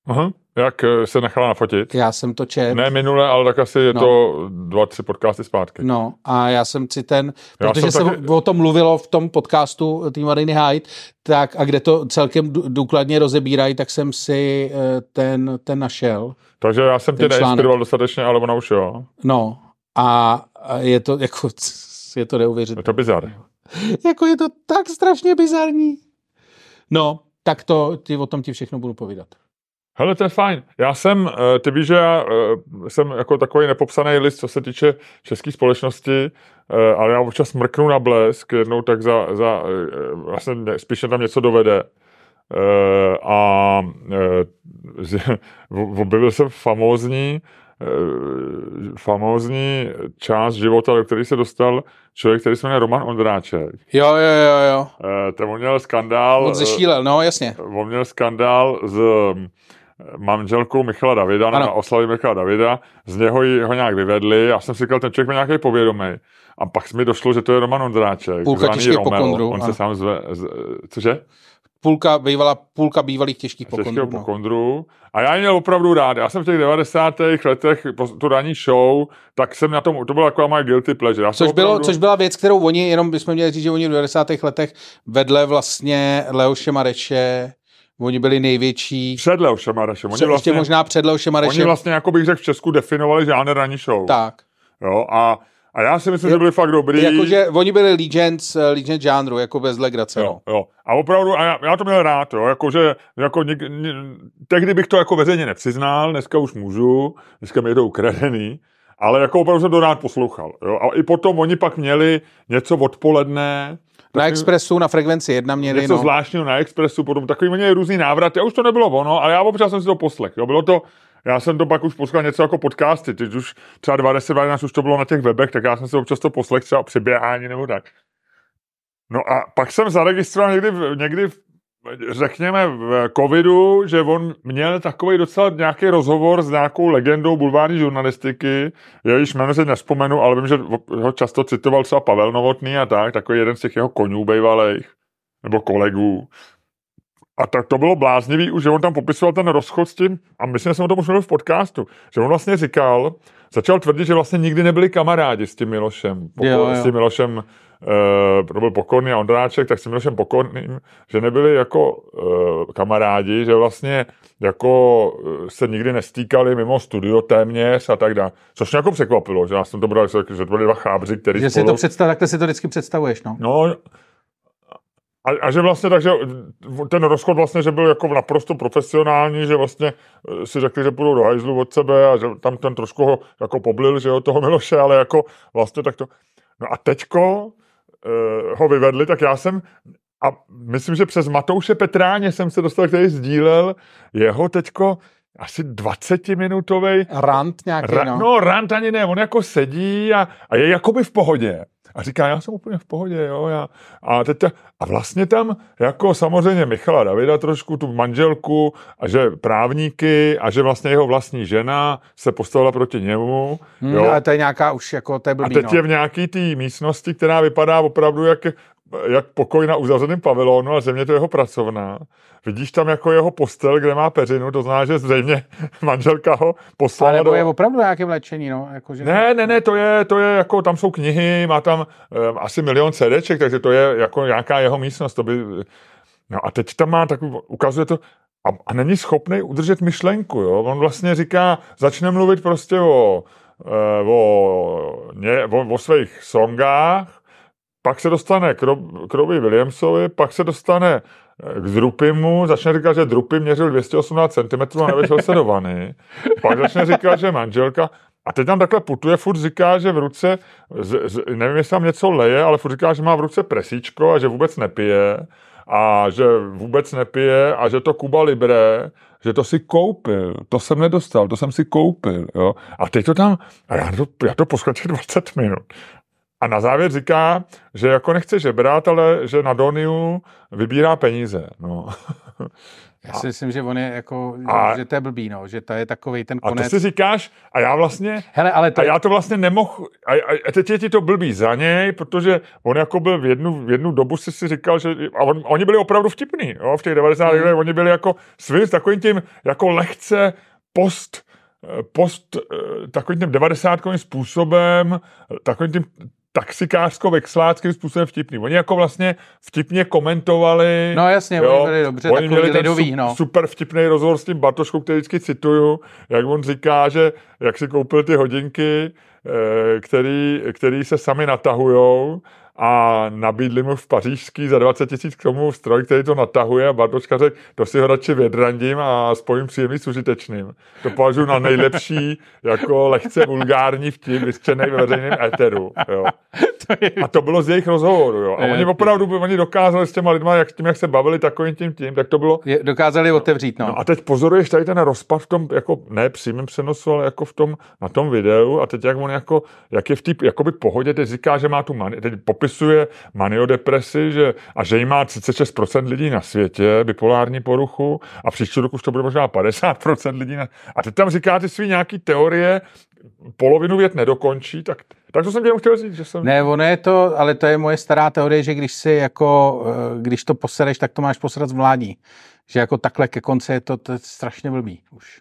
Aha. Jak eh, se nechala nafotit? Já jsem to čet. Ne minule, ale tak asi je No. to dva, tři podcasty zpátky. No a já jsem si ten, Já protože se taky- o tom mluvilo v tom podcastu tý Mariny Hyde, tak a kde to celkem dů- důkladně rozebírají, tak jsem si eh, ten, ten našel. Takže já jsem tě neinspiroval dostatečně, ale ona už jo. No a je to jako, je to Je neuvěřitelné. to bizar. Jako je to tak strašně bizarní. No, tak to ti o tom ti všechno budu povídat. Hele, to je fajn. Já jsem, eh, ty víš, že já eh, jsem jako takový nepopsaný list, co se týče české společnosti, eh, ale já občas mrknu na blesk jednou tak za, za vlastně ne- spíš mě tam něco dovede. A z- objevil jsem famózní famózní část života, do který se dostal člověk, který se jmenuje Roman Ondráček. Jo, jo, jo, jo. Ten on měl skandál. Eh, zešílel, no jasně. on měl skandál mm, manželkou Michala Davida Ano. na oslavě Michala Davida, z něho ji, ho nějak vyvedli, já jsem si říkal, ten člověk má nějaký povědomý. A pak mi došlo, že to je Roman Ondráček, Půlka zvaný těžkých Romeo. pokondrů, On ano. se sám zve, z, cože? Půlka, bývala, půlka bývalých těžkých Těžkého pokondů. No. pokondru. A já ji měl opravdu rád. Já jsem v těch 90. letech, po- tu ranní show, tak jsem na tom, to byla taková moje guilty pleasure. Já Což, bylo, opravdu, což byla věc, kterou oni, jenom bychom měli říct, že oni v 90. letech vedle vlastně Leoše Mareše, oni byli největší, Před Leošem Marešem. Oni před, vlastně, ještě možná před Leošem oni Marešem. vlastně, jako bych řekl, v Česku definovali žánr ranní show. Tak. Jo, a, A já si myslím, že byli fakt dobrý. Jakože oni byli legends, eh, legends žánru, jako bez legrace. Jo, No. jo. A opravdu, a já, já to měl rád, jo, jakože, jako něk, ně, tehdy bych to jako veřejně nepřiznal, dneska už můžu, dneska mi je to ukradený, ale jako opravdu jsem to rád poslouchal, jo. A i potom oni pak měli něco odpoledne, Na Expressu, na frekvenci jedna měli, něco no. zvláštního na Expressu, potom takový měli různý návraty, a už to nebylo ono, ale já občas jsem si to poslech, jo, bylo to, já jsem to pak už poslal něco jako podcasty, teď už třeba 20, 12 už to bylo na těch webech, tak já jsem si občas to poslech třeba při běhání nebo tak. No a pak jsem zaregistroval někdy, někdy v- řekněme v covidu, že on měl takový docela nějaký rozhovor s nějakou legendou bulvární žurnalistiky, jejíž jméno si nespomenu, ale vím, že ho často citoval třeba Pavel Novotný a tak, takový jeden z těch jeho konňů bejvalejch, nebo kolegů. A tak to bylo bláznivý, už, že on tam popisoval ten rozchod s tím, a myslím, že jsem o tom už mluvil v podcastu, že on vlastně říkal, začal tvrdit, že vlastně nikdy nebyli kamarádi s tím Milošem. Poko- Jo, jo. S tím Milošem, to byl Pokorný a Ondráček, tak s tím Milošem Pokorným, že nebyli jako uh, kamarádi, že vlastně jako uh, se nikdy nestýkali mimo studio téměř a tak dále. Což mě jako překvapilo, že já jsem to bral, že že to byli dva chábři, který Že si spolu... to představ, takhle si to vždycky představuješ, no. No, a, a že vlastně takže ten rozchod vlastně, že byl jako naprosto profesionální, že vlastně eh, si řekli, že půjdou do hajzlu od sebe a že tam ten trošku ho jako poblil, že jo, toho Miloše, ale jako vlastně tak to... No a teďko ho vyvedli, tak já jsem a myslím, že přes Matouše Petráně jsem se dostal, který sdílel jeho teďko asi 20-minutovej Rant nějaký, Ra- no. no, rant ani ne, on jako sedí a, a je jakoby v pohodě. A říká, já jsem úplně v pohodě, jo. Já, a, teď, a vlastně tam jako samozřejmě Michala Davida trošku, tu manželku, a že právníky, a že vlastně jeho vlastní žena se postavila proti němu. Hmm, jo. ale to je nějaká už jako, to je A blbý, teď no. je v nějaký té místnosti, která vypadá opravdu jak, jak pokoj na uzavřeném pavilonu a země to je jeho pracovná. Vidíš tam jako jeho postel, kde má peřinu, to znamená, že zřejmě manželka ho A poslala nebo do... je opravdu nějaké léčení, no. Jako, že... Ne, ne, ne, to je, to je jako, tam jsou knihy, má tam um, asi milion CDček, takže to je jako nějaká jeho místnost, to by, no a teď tam má takový, ukazuje to, a, a není schopný udržet myšlenku, jo, on vlastně říká, začne mluvit prostě o, eh, o, ně, o, o svých songách, pak se dostane k, Rob, k Robbie Williamsovi, pak se dostane eh, k Drupimu, začne říkat, že Drupy měřil 218 cm a nevyšel se do vany. Pak začne říkat, že manželka, a teď tam takhle putuje, furt říká, že v ruce, z, z, nevím, jestli tam něco leje, ale furt říká, že má v ruce presíčko a že vůbec nepije a že vůbec nepije a že to Kuba Libre, že to si koupil, to jsem nedostal, to jsem si koupil, jo. A teď to tam, a já to, já to poskočím 20 minut. A na závěr říká, že jako nechce žebrat, ale že na Doniu vybírá peníze. No. Já si myslím, že on je jako, A- že to je blbý, no. Že to je takový ten A to konec. si říkáš, a já vlastně, Hele, ale to a já to vlastně nemohl, a, a, a teď je ti to blbý za něj, protože on jako byl v jednu, v jednu dobu si si říkal, že a on, oni byli opravdu vtipní, jo, v těch 90. Hmm. letech, oni byli jako svým takovým tím, jako lehce post, post eh, takovým tím 90 způsobem, takovým tím taxikářsko-vexláckým způsobem vtipný. Oni jako vlastně vtipně komentovali. No jasně, jo, oni byli dobře, oni měli ten lidový, su- no. super vtipný rozhovor s tím Bartoškou, který vždycky cituju, jak on říká, že jak si koupil ty hodinky, eh, který, který se sami natahujou a nabídli mu v pařížský za 20 tisíc k tomu stroj, který to natahuje a Bartoška řekl, to si ho radši vědrandím a spojím příjemný s užitečným. To považuji na nejlepší, jako lehce vulgární vtip, vyřčený ve veřejném éteru. Jo. A to bylo z jejich rozhovoru. Jo. A oni opravdu, oni dokázali s těma lidma, jak, tím, jak se bavili takovým tím tím, tak to bylo je, dokázali otevřít, no. No a teď pozoruješ tady ten rozpad v tom, jako ne přímém přenosu, ale jako v tom, na tom videu a teď jak on jako, jak je v té jakoby pohodě, teď říká, že má tu mani, teď popisuje maniodepresi, že, a že jí má 36% lidí na světě, bipolární poruchu a příští rok už to bude možná 50% lidí na, a teď tam říká ty svý nějaký teorie, polovinu vět nedokončí, tak, tak to jsem tě chtěl říct, že jsem... Ne, ono je to, ale to je moje stará teorie, že když si jako, eh, když to posereš, tak to máš posrat z mládí. Že jako takhle ke konci je to, to je strašně blbý už.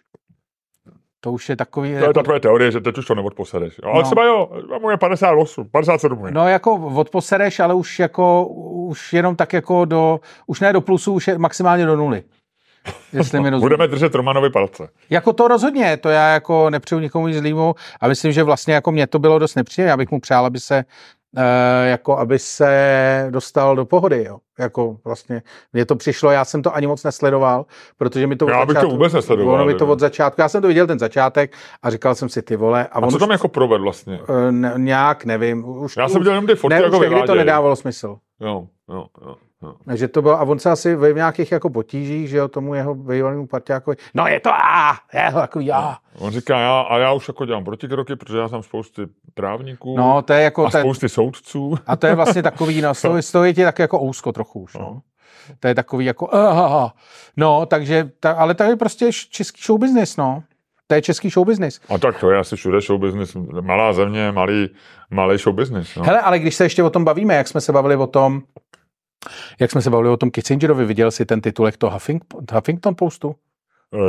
To už je takový... To je jako, takové teorie, že teď už to neodposedeš. Jo, Ale No. třeba jo, mu je 58, 57 mu je. No jako odposereš, ale už jako, už jenom tak jako do, už ne do plusu, už je maximálně do nuly. Jestli mi rozumíš. Budeme držet Romanovi palce. Jako to rozhodně, to já jako nepřeju nikomu nic zlýmu a myslím, že vlastně jako mě to bylo dost nepříjemné, já bych mu přál, aby se jako aby se dostal do pohody, jo. Jako vlastně, mně to přišlo, já jsem to ani moc nesledoval, protože mi to Já od bych to začátku, vůbec nesledoval, ono mi to od začátku, já jsem to viděl ten začátek a říkal jsem si ty vole. A, A on co už, tam jako proved vlastně? eh, ne, nějak, nevím. Už, Já už, jsem viděl jenom ty fotky, ne, jako už to nedávalo smysl. Jo, jo, jo, jo. že to bylo, a on se asi ve nějakých jako potížích, že jo, tomu jeho bývalému parťákovi, no je to a, je to takový a. On říká, já, a já už jako dělám protikroky, protože já jsem spousty právníků No, to je jako, a to je, spousty soudců. a to je vlastně takový, no, toho je ti tak jako ousko trochu už, no. No. To je takový jako, aha, no, takže, ta, ale to je prostě český show business, no. To je český show business. A tak to je asi všude show business. Malá země, malý, malý show business. No. Hele, ale když se ještě o tom bavíme, jak jsme se bavili o tom, jak jsme se bavili o tom Kissingerovi, viděl jsi ten titulek toho Huffing, Huffington Postu?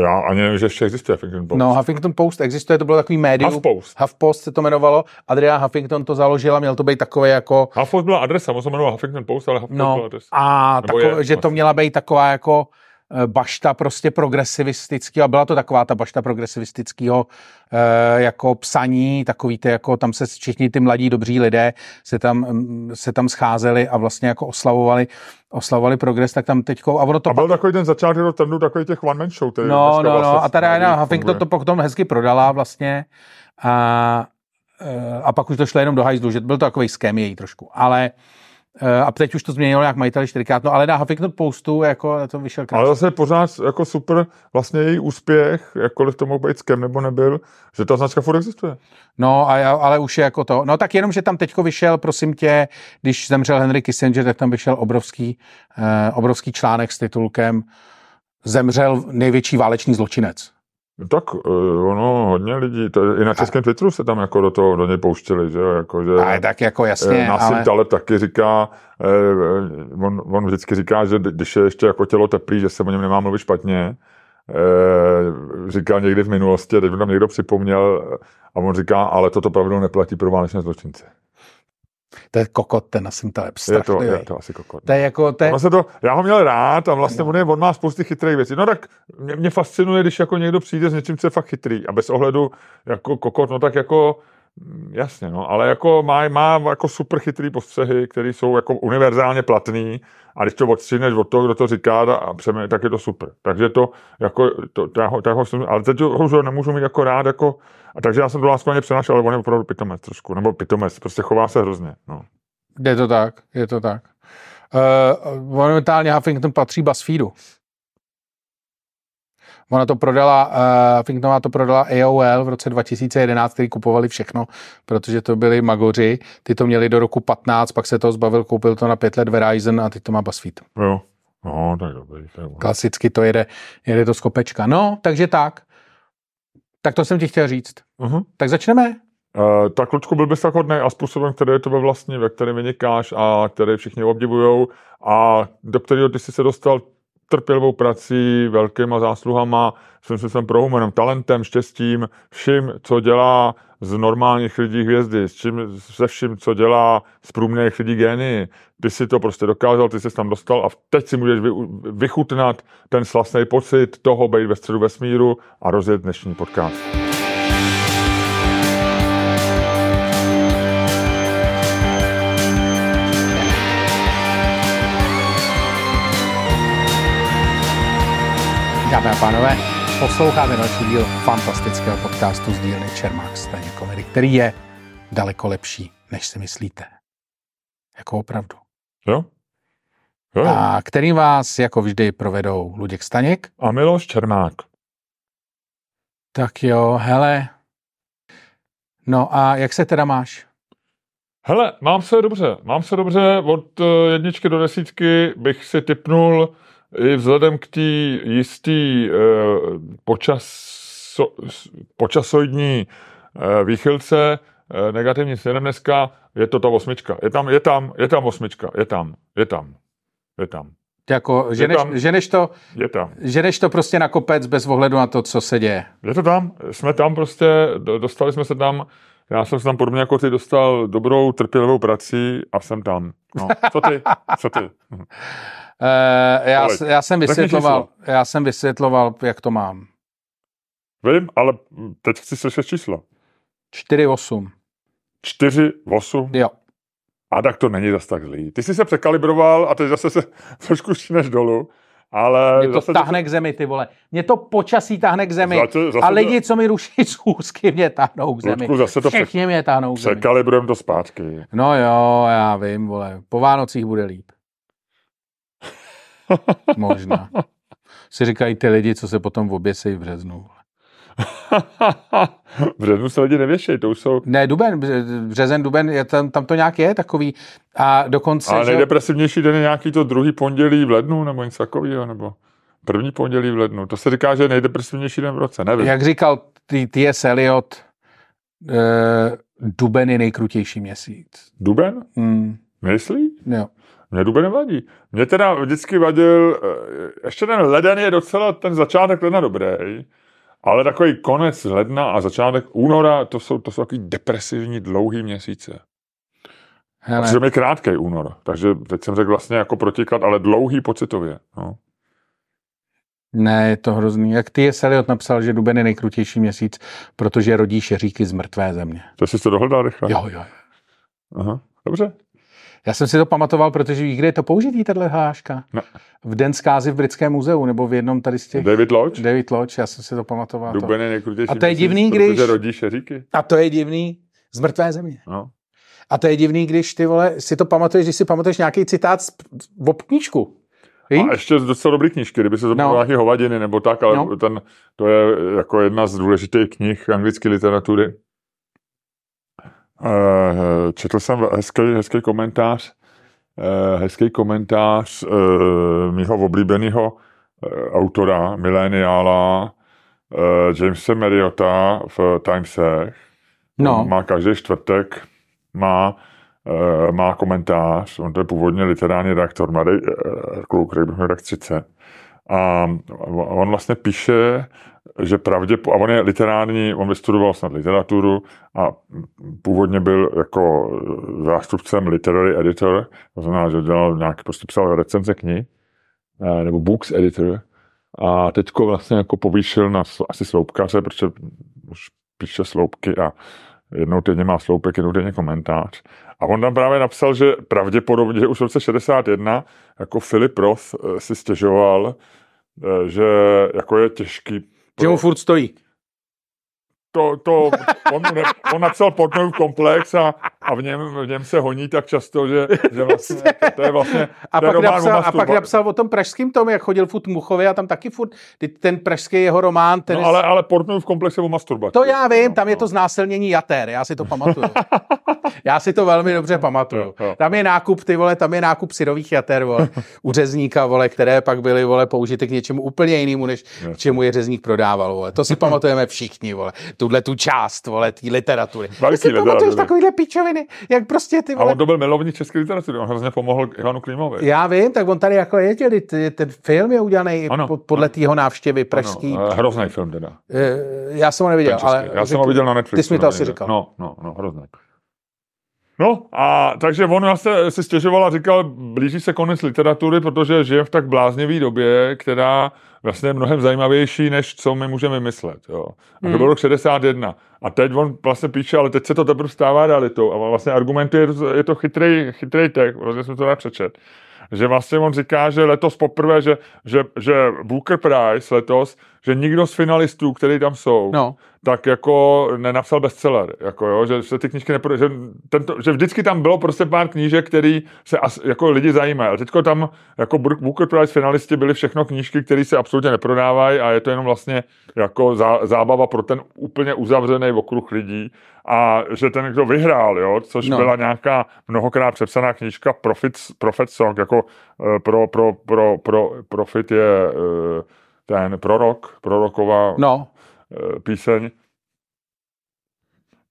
Já ani nevím, že ještě existuje Huffington Post. No, Huffington Post existuje, to bylo takový médium. HuffPost. HuffPost se to jmenovalo, Adrian Huffington to založil a měl to být takové jako, HuffPost byla adresa, on se jmenoval Huffington Post, ale HuffPost byla no, adresa. a takové, je, že to vlastně. měla být taková jako bašta prostě progresivistický a byla to taková ta bašta progresivistického eh, jako psaní, takový ty jako tam se všichni ty mladí dobří lidé se tam, mm, se tam scházeli a vlastně jako oslavovali, oslavovali progres, tak tam teďko, a ono to A byl takový ten začátek do trendu takový těch one man show. který No, no, no, vlastně a ta Diana. Huffington to potom hezky prodala vlastně a, eh, a pak už to šlo jenom do hajzlu, že byl to takový scam její trošku, ale eh, a teď už to změnilo jak majiteli čtyřikrát, no ale na Huffington Postu jako to vyšel Ale krásně. zase pořád jako super vlastně její úspěch, jakkoliv to mohl být skem nebo nebyl, že ta značka furt existuje. No, a, já- ale už je jako to. No tak jenom, že tam teďko vyšel, prosím tě, když zemřel Henry Kissinger, tak tam vyšel obrovský, eh, obrovský článek s titulkem Zemřel největší válečný zločinec. No Tak uh, ono, hodně lidí, to i na českém Twitteru se tam jako do toho, do něj pouštěli, že jo, jako, že... A tak jako jasně, Nasim ale... Taleb taky říká, eh, on, on vždycky říká, že když je ještě jako tělo teplý, že se o něm nemá mluvit špatně. Eh, říkal někdy v minulosti, teď mi tam někdo připomněl a on říká, ale toto pravidlo neplatí pro válečné zločince. To je kokot, ten Nassim Taleb, Je to, je to asi kokot. To je jako, to je, Ono se to, já ho měl rád a vlastně on, je, on má spousty chytrých věcí. No tak mě, mě fascinuje, když jako někdo přijde s něčím, co je fakt chytrý a bez ohledu jako kokot, no tak jako mm, jasně, no, ale jako má, má jako super chytrý postřehy, které jsou jako univerzálně platný a když to odstříneš od toho, kdo to říká a přeme, tak je to super. Takže to, jako, to, to, já ho, to já ho, ale teď ho už ho nemůžu mít jako rád, jako, a takže já jsem to lásku přenášel, ale on je opravdu pitomec trošku, nebo pitomec, prostě chová se hrozně, no. Je to tak, je to tak. Uh, momentálně Huffington patří BuzzFeedu. Ona to prodala, uh, Huffingtonová to prodala AOL v roce 2011, který kupovali všechno, protože to byli magoři. Ty to měli do roku 15, pak se to zbavil, koupil to na pět let Verizon a teď to má BuzzFeed. Jo. No, tak dobrý. Ono. Klasicky to jede, jede to z kopečka. No, takže tak. Tak to jsem ti chtěl říct. Uh-huh. Tak začneme? Uh, tak Lučku byl bys tak hodnej a způsobem, který je to ve vlastní, ve kterém vynikáš a který všichni obdivujou a do kterého ty jsi se dostal trpělivou prací, velkýma zásluhama, svým způsobem prohumenem, talentem, štěstím, vším, co dělá z normálních lidí hvězdy, s čím, se vším, co dělá z průměrných lidí génii. Ty si to prostě dokázal, ty jsi tam dostal a teď si můžeš vy, vychutnat ten slasný pocit toho být ve středu vesmíru a rozjet dnešní podcast. Dámy a pánové, posloucháte další díl fantastického podcastu z dílny Čermák Staně komedy, který je daleko lepší, než si myslíte. Jako opravdu. Jo? Jo. A kterým vás jako vždy provedou Luděk Staněk. A Miloš Čermák. Tak jo, hele. No a jak se teda máš? Hele, mám se dobře, mám se dobře, od eh, jedničky do desítky bych si typnul i vzhledem k té jistý eh, počaso, počasoidní eh, výchylce eh, negativní směrem dneska, je to ta osmička. Je tam, je tam, je tam osmička, je tam, je tam, je tam, Jako, ženeš, tam- ženeš, to, je tam. ženeš to prostě na kopec bez ohledu na to, co se děje. Je to tam, jsme tam prostě, do- dostali jsme se tam, já jsem se tam podobně jako ty dostal dobrou trpělivou prací a jsem tam. No, co ty, co ty? Uh, já, Kolik? já, jsem vysvětloval, já jsem vysvětloval, jak to mám. Vím, ale teď chci slyšet číslo. 4,8. 4, 8. Jo. A tak to není zas tak zlý. Ty jsi se překalibroval a teď zase se trošku šíneš dolů, ale... Mě to zase tahne k zemi, ty vole. Mě to počasí tahne k zemi. Zase- zase a to- lidi, co mi ruší schůzky, mě tahnou k zemi. Ludku, zase to přek- Všichni mě tahnou k zemi. Překalibrujeme to zpátky. No jo, já vím, vole. Po Vánocích bude líp. Možná. Si říkají ty lidi, co se potom oběsejí v březnu. vole. V březnu se lidi nevěšejí, to už jsou... Ne, duben, bře- březen, duben, je tam, tam to nějak je takový. A dokonce, Ale že... nejdepresivnější den je nějaký to druhý pondělí v lednu, nebo něco takového, nebo první pondělí v lednu. To se říká, že je nejdepresivnější den v roce, nevím. jak říkal T.S. Eliot, eh, duben je nejkrutější měsíc. Duben? Hmm, Myslí? jo. Mně duben nevadí. Mě teda vždycky vadil, eh, ještě ten leden je docela, ten začátek ledna dobrý, ale takový konec ledna a začátek února, to jsou, to jsou takový depresivní dlouhý měsíce. Hele, Protože je krátký únor, takže teď jsem řekl vlastně jako protiklad, ale dlouhý pocitově. No. ne, je to hrozný. Jak T.S. Eliot napsal, že duben je nejkrutější měsíc, protože rodí šeříky z mrtvé země. To jsi to dohledal rychle? Jo, jo. jo. Aha. Dobře. Já jsem si to pamatoval, protože víš, kde je to použitý, tahle hláška? Ne. V Den zkázy v Britském muzeu, nebo v jednom tady z těch... David Lodge? David Lodge, já jsem si to pamatoval. To. Duben je nejkrutější A to je divný, protože když- rodí šeříky. A to je divný z mrtvé země. No. A to je divný, když ty vole, si to pamatuješ, když si pamatuješ nějaký citát z, v knížku. Víš? A ještě z docela dobrý knížky, kdyby se zapomněl No. nějaké hovadiny nebo tak, ale No. ten, to je jako jedna z důležitých knih anglické literatury. Eh, Četl jsem hezký, hezký komentář, eh, hezký komentář eh, mýho oblíbeného autora, mileniála, Jamesa Marriota v Timesech. No. On má každý čtvrtek, má, má komentář, on to je původně literární redaktor, mladý kluk, který měl tak 30. A on vlastně píše, že pravdě, a on je literární, on vystudoval snad literaturu a původně byl jako zástupcem literary editor, to znamená, že dělal nějaký, prostě psal recenze knih, eh, nebo books editor, a teďko vlastně jako povýšil na asi sloupkaře, protože už píše sloupky a jednou týdně má sloupek, jednou týdně komentář. A on tam právě napsal, že pravděpodobně, že už v roce 61 jako Filip Roth eh, si stěžoval, eh, že jako je těžký Že mu furt stojí. To, to on, ne, on napsal Portnoyův komplex a, a v, něm, v něm se honí tak často, že, že vlastně, to je vlastně A to pak, napsal, a pak napsal o tom pražském tom, jak chodil furt Muchově a tam taky furt ten pražský jeho román, ten No, ale, ale Portnoyův komplex je o masturbaci. To já vím, tam je No, to znásilnění jater, já si to pamatuju. já si to velmi dobře pamatuju. Tam je nákup, ty vole, tam je nákup syrových jater, vole, u řezníka, vole, které pak byly, vole, použity k něčemu úplně jinému, než k čemu je řezník prodával, vole. To si pamatujeme všichni, vole. Tuhle tu část, vole, té literatury. Velký si pamatuješ takovýhle píčoviny, jak prostě ty, A vole, on to byl milovník české literatury, on hrozně pomohl Ivanu Klímovi. já vím, tak on tady jako je, ten film je udělaný Ano, po- podle tého návštěvy pražský. No, hrozný film teda. Eh, Já jsem ho neviděl, ale Já jsem ho viděl na Netflixu. ty jsi mi to asi někde. říkal. No, no, no, hrozný. No a takže on vlastně si stěžoval a říkal, blíží se konec literatury, protože žije v tak bláznivé době, která vlastně je mnohem zajímavější, než co my můžeme myslet. Jo. A to Hmm. byl rok 61. A teď on vlastně píše, ale teď se to teprve stává realitou. A vlastně argumentuje, je to chytrý, chytrý text, vlastně jsem to nepřečet. Že vlastně on říká, že letos poprvé, že, že, že Booker Prize letos, že nikdo z finalistů, který tam jsou, No. tak jako nenapsal bestseller, jako jo, že se ty knížky nepro, že, tento, že vždycky tam bylo prostě pár knížek, který se as, jako lidi zajímají. A teďko tam jako Booker Prize finalisti byly všechno knížky, které se absolutně neprodávají a je to jenom vlastně jako zá, zábava pro ten úplně uzavřený okruh lidí a že ten, kdo vyhrál, jo, což No. byla nějaká mnohokrát přepsaná knížka Profit, Prophet Song, jako eh, pro, pro, pro, pro, Profit je eh, ten prorok, proroková No, eh, píseň.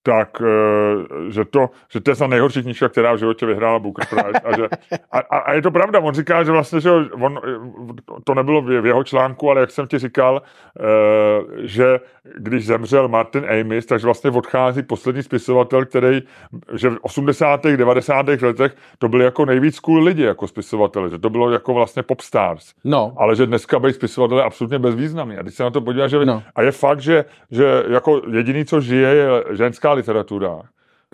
Tak eh, že to, že to je ta nejhorší knížka, která v životě vyhrála Booker Prize. A, že, a, a, je to pravda, on říká, že vlastně, že on, to nebylo v jeho článku, ale jak jsem ti říkal, eh, že když zemřel Martin Amis, takže vlastně odchází poslední spisovatel, který, že v 80. 90. letech to byly jako nejvíc cool lidi jako spisovatele, že to bylo jako vlastně popstars. No. Ale že dneska být spisovatel je absolutně bezvýznamný. A když se na to podíváš, že, no. a je fakt, že, že jako jediný, co žije, je ženská literatura.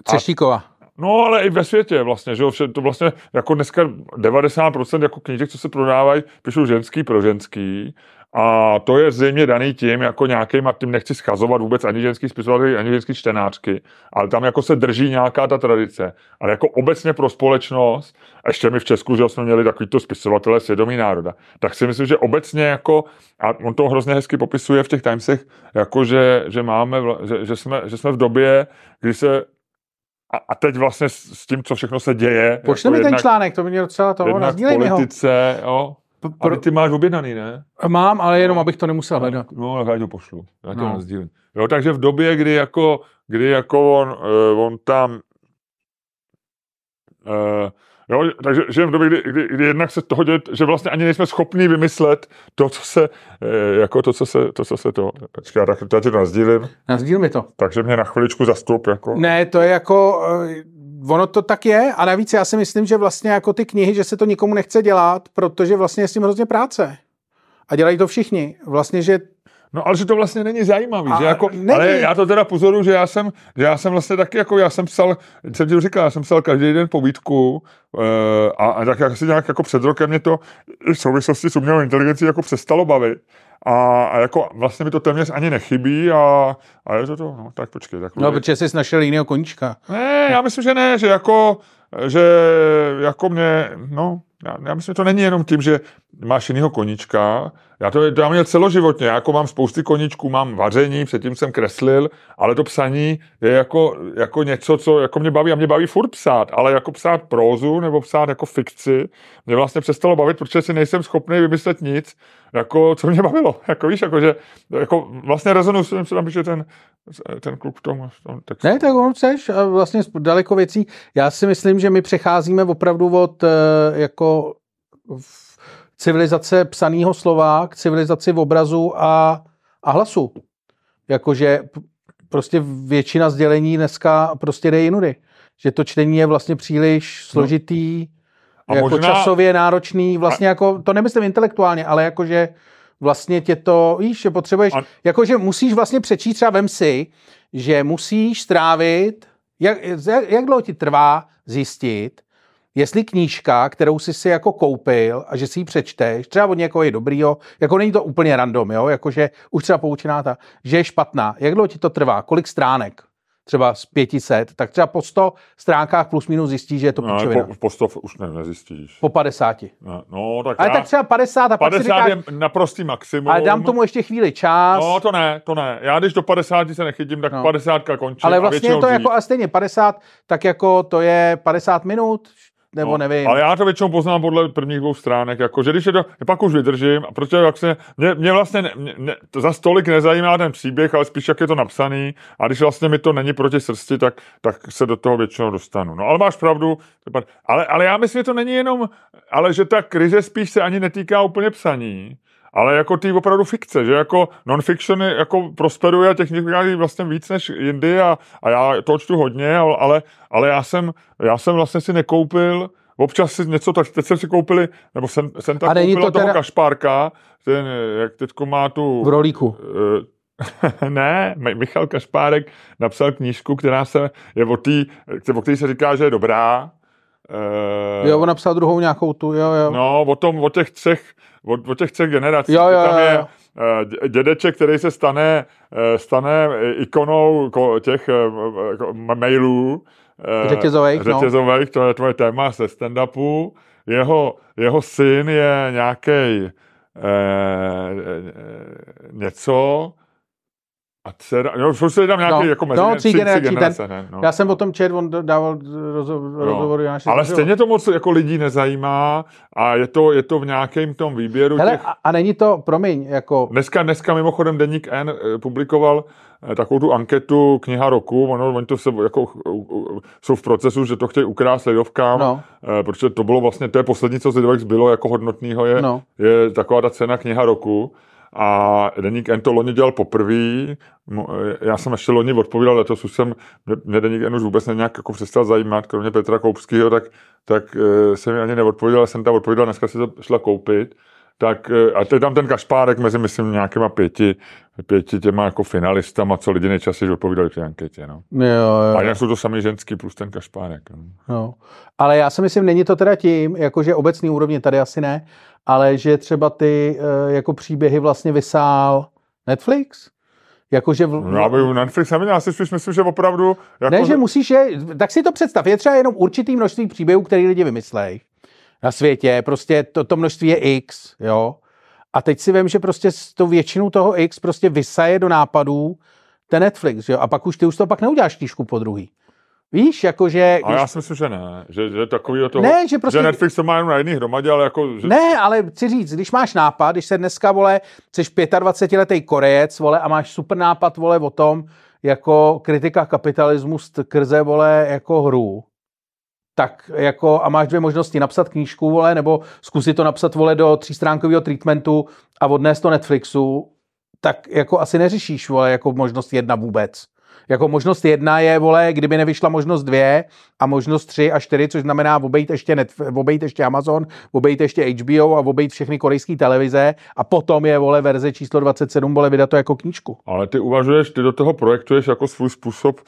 Třeštíková. No, ale i ve světě vlastně, že jo, vše, to vlastně jako dneska 90% jako knížek, co se prodávají, píšou ženský pro ženský a to je zřejmě daný tím, jako nějakým, a tím nechci schazovat vůbec ani ženský spisovatel, ani ženský čtenářky, ale tam jako se drží nějaká ta tradice. Ale jako obecně pro společnost, ještě my v Česku, že jsme měli takovýto spisovatele svědomí národa, tak si myslím, že obecně jako, a on to hrozně hezky popisuje v těch Timesech, jako že, že máme, že, že, jsme, že jsme v době, kdy se a, a teď vlastně s, s tím, co všechno se děje. Pošli jako mi ten článek, to by mě docela toho, nazdílej politice, ho. jo, pro... ty máš objednaný, ne? Mám, ale jenom, abych to nemusel hledat. No, tak já to pošlu. Já to no. nazdílím. Jo, takže v době, kdy jako, kdy jako on, uh, on tam uh, Jo, takže že v době, kdy, kdy, kdy jednak se toho děje, že vlastně ani nejsme schopni vymyslet to, co se, jako to, co se, to, co se to, počkej, já ti to nazdílím. Nazdíl mi to. Takže mě na chviličku zastup, jako. Ne, to je jako, ono to tak je a navíc já si myslím, že vlastně jako ty knihy, že se to nikomu nechce dělat, protože vlastně je s tím hrozně práce. A dělají to všichni. Vlastně, že No ale že to vlastně není zajímavý, a že jako, není. ale já to teda pozoru, že já jsem, že já jsem vlastně taky jako, já jsem psal, jsem ti říkal, já jsem psal každý den povídku uh, a, a tak asi nějak jako před rokem mě to v souvislosti s umělou inteligencí jako přestalo bavit. A, a jako vlastně mi to téměř ani nechybí a, a je to to, no tak počkej. Tak no, protože jsi našel jiného koníčka. Ne, já myslím, že ne, že jako, že jako mě, no, já, já myslím, že to není jenom tím, že máš jinýho koníčka, já to, to já měl celoživotně, já jako mám spousty koníčků, mám vaření, předtím jsem kreslil, ale to psaní je jako, jako něco, co jako mě baví a mě baví furt psát, ale jako psát prózu nebo psát jako fikci mě vlastně přestalo bavit, protože si nejsem schopný vymyslet nic, jako, co mě bavilo, jako víš, jako, že jako vlastně rezonu s tím, co tam píše ten, ten kluk v tom, v tom textu. Ne, tak on chceš vlastně daleko věcí. Já si myslím, že my přecházíme opravdu od eh, jako civilizace psaného slova k civilizaci v obrazu a, a hlasu. Jakože prostě většina sdělení dneska prostě jde jinudy. Že to čtení je vlastně příliš no. složitý, no. jako možná... časově náročný, vlastně a... jako, to nemyslím intelektuálně, ale jakože vlastně tě to, víš, že potřebuješ, a... jakože musíš vlastně přečíst, třeba vem si, že musíš strávit, jak, jak, jak dlouho ti trvá zjistit, jestli knížka, kterou jsi si jako koupil a že si ji přečteš, třeba od někoho je dobrýho, jako není to úplně random, jo, jakože už třeba poučená ta, že je špatná, jak dlouho ti to trvá, kolik stránek, třeba z 500, tak třeba po 100 stránkách plus minus zjistíš, že je to no, pičovina. Po, po 100 už ne, nezjistíš. Po 50. No, no tak Ale já, tak třeba 50 a 50 pak si říkáš, je naprostý maximum. Ale dám tomu ještě chvíli čas. No to ne, to ne. Já když do 50 se nechytím, tak no. 50 končí. Ale vlastně je to dřív. jako a stejně 50, tak jako to je 50 minut, nebo no, nevím. Ale já to většinou poznám podle prvních dvou stránek, jako, že když je to, pak už vydržím, a protože jak se, mě, mě vlastně ne, mě, to za stolik nezajímá ten příběh, ale spíš jak je to napsaný a když vlastně mi to není proti srsti, tak, tak se do toho většinou dostanu. No ale máš pravdu, ale, ale já myslím, že to není jenom, ale že ta krize spíš se ani netýká úplně psaní, ale jako ty opravdu fikce, že jako non-fiction jako prosperuje a těch knih vlastně víc než jindy a, a já to čtu hodně, ale, ale já jsem, já jsem vlastně si nekoupil občas si něco, tak teď jsem si koupili, nebo jsem, jsem tak koupil to toho teda... Kašpárka, ten, jak teďko má tu... V rolíku. Uh, ne, Michal Kašpárek napsal knížku, která se, je o, tý, o který se říká, že je dobrá. Uh, jo, on napsal druhou nějakou tu, jo, jo. No, o tom, o těch třech, o, o těch třech generacích. Jo, jo, tam jo, je jo. Eh, dědeček, který se stane, eh, stane ikonou těch eh, mailů. Řetězových, no. řetězových, to je tvoje téma se stand-upu. Jeho, jeho syn je nějaký eh, něco, a dcera, no, furt se tam nějaký No, jako mezi no, tři, tři třígenerační, generace, ne? No. Já jsem o tom čet, on dával rozho- rozhovory. já si Ale to- stejně to moc jako lidí nezajímá a je to, je to v nějakém tom výběru Hele, těch... a, a není to, promiň, jako, Dneska, dneska mimochodem Deník N eh, publikoval eh, takovou tu anketu kniha roku, ono, oni to se jako, jsou v procesu, že to chtějí ukrást lidovkám, No. eh, protože to bylo vlastně, to je poslední, co z lidovek zbylo jako hodnotného, je, No. je taková ta cena kniha roku. A Deník N to loni dělal poprvé. Eh, Já jsem ještě loni odpovídal, letos už jsem, mě, Deník N už vůbec nějak jako přestal zajímat, kromě Petra Koupského, tak, tak eh, jsem mi ani neodpověděl, jsem tam odpověděl, dneska si to šla koupit. Tak, eh, a je tam ten kašpárek mezi, myslím, nějakýma pěti, pěti těma jako finalistama, co lidi nejčastěji odpovídali při anketě. No. jo, jo, A jinak jsou to sami ženský plus ten kašpárek. No. No. Ale já si myslím, není to teda tím, jakože obecný úrovně tady asi ne, ale že třeba ty eh, jako příběhy vlastně vysál Netflix. Jakože v, No, já bych Netflix neměl, já si spíš myslím, že opravdu... Jako, ne, že musíš je, tak si to představ, je třeba jenom určitý množství příběhů, který lidi vymyslejí na světě, prostě to, to množství je X, jo. A teď si vím, že prostě s tou většinu toho X prostě vysaje do nápadů ten Netflix, jo. A pak už ty už to pak neuděláš knížku po druhý. Víš, jakože... A já si myslím, že ne. Že, že takový toho, Ne, že prostě- že Netflix to má jenom na jedný hromadě, ale jako... Že, Ne, ale chci říct, když máš nápad, když se dneska, vole, jsi 25-letý Korejec, vole, a máš super nápad, vole, o tom, jako kritika kapitalismu skrze, vole, jako hru, tak jako, a máš dvě možnosti, napsat knížku, vole, nebo zkusit to napsat, vole, do třístránkového treatmentu a odnést to Netflixu, tak jako asi neřešíš, vole, jako možnost jedna vůbec. Jako možnost jedna je, vole, kdyby nevyšla možnost dvě a možnost tři a čtyři, což znamená obejít ještě, Netf- obejít ještě Amazon, obejít ještě HBO a obejít všechny korejské televize a potom je, vole, verze číslo 27, vole, vydat to jako knížku. Ale ty uvažuješ, ty do toho projektuješ jako svůj způsob,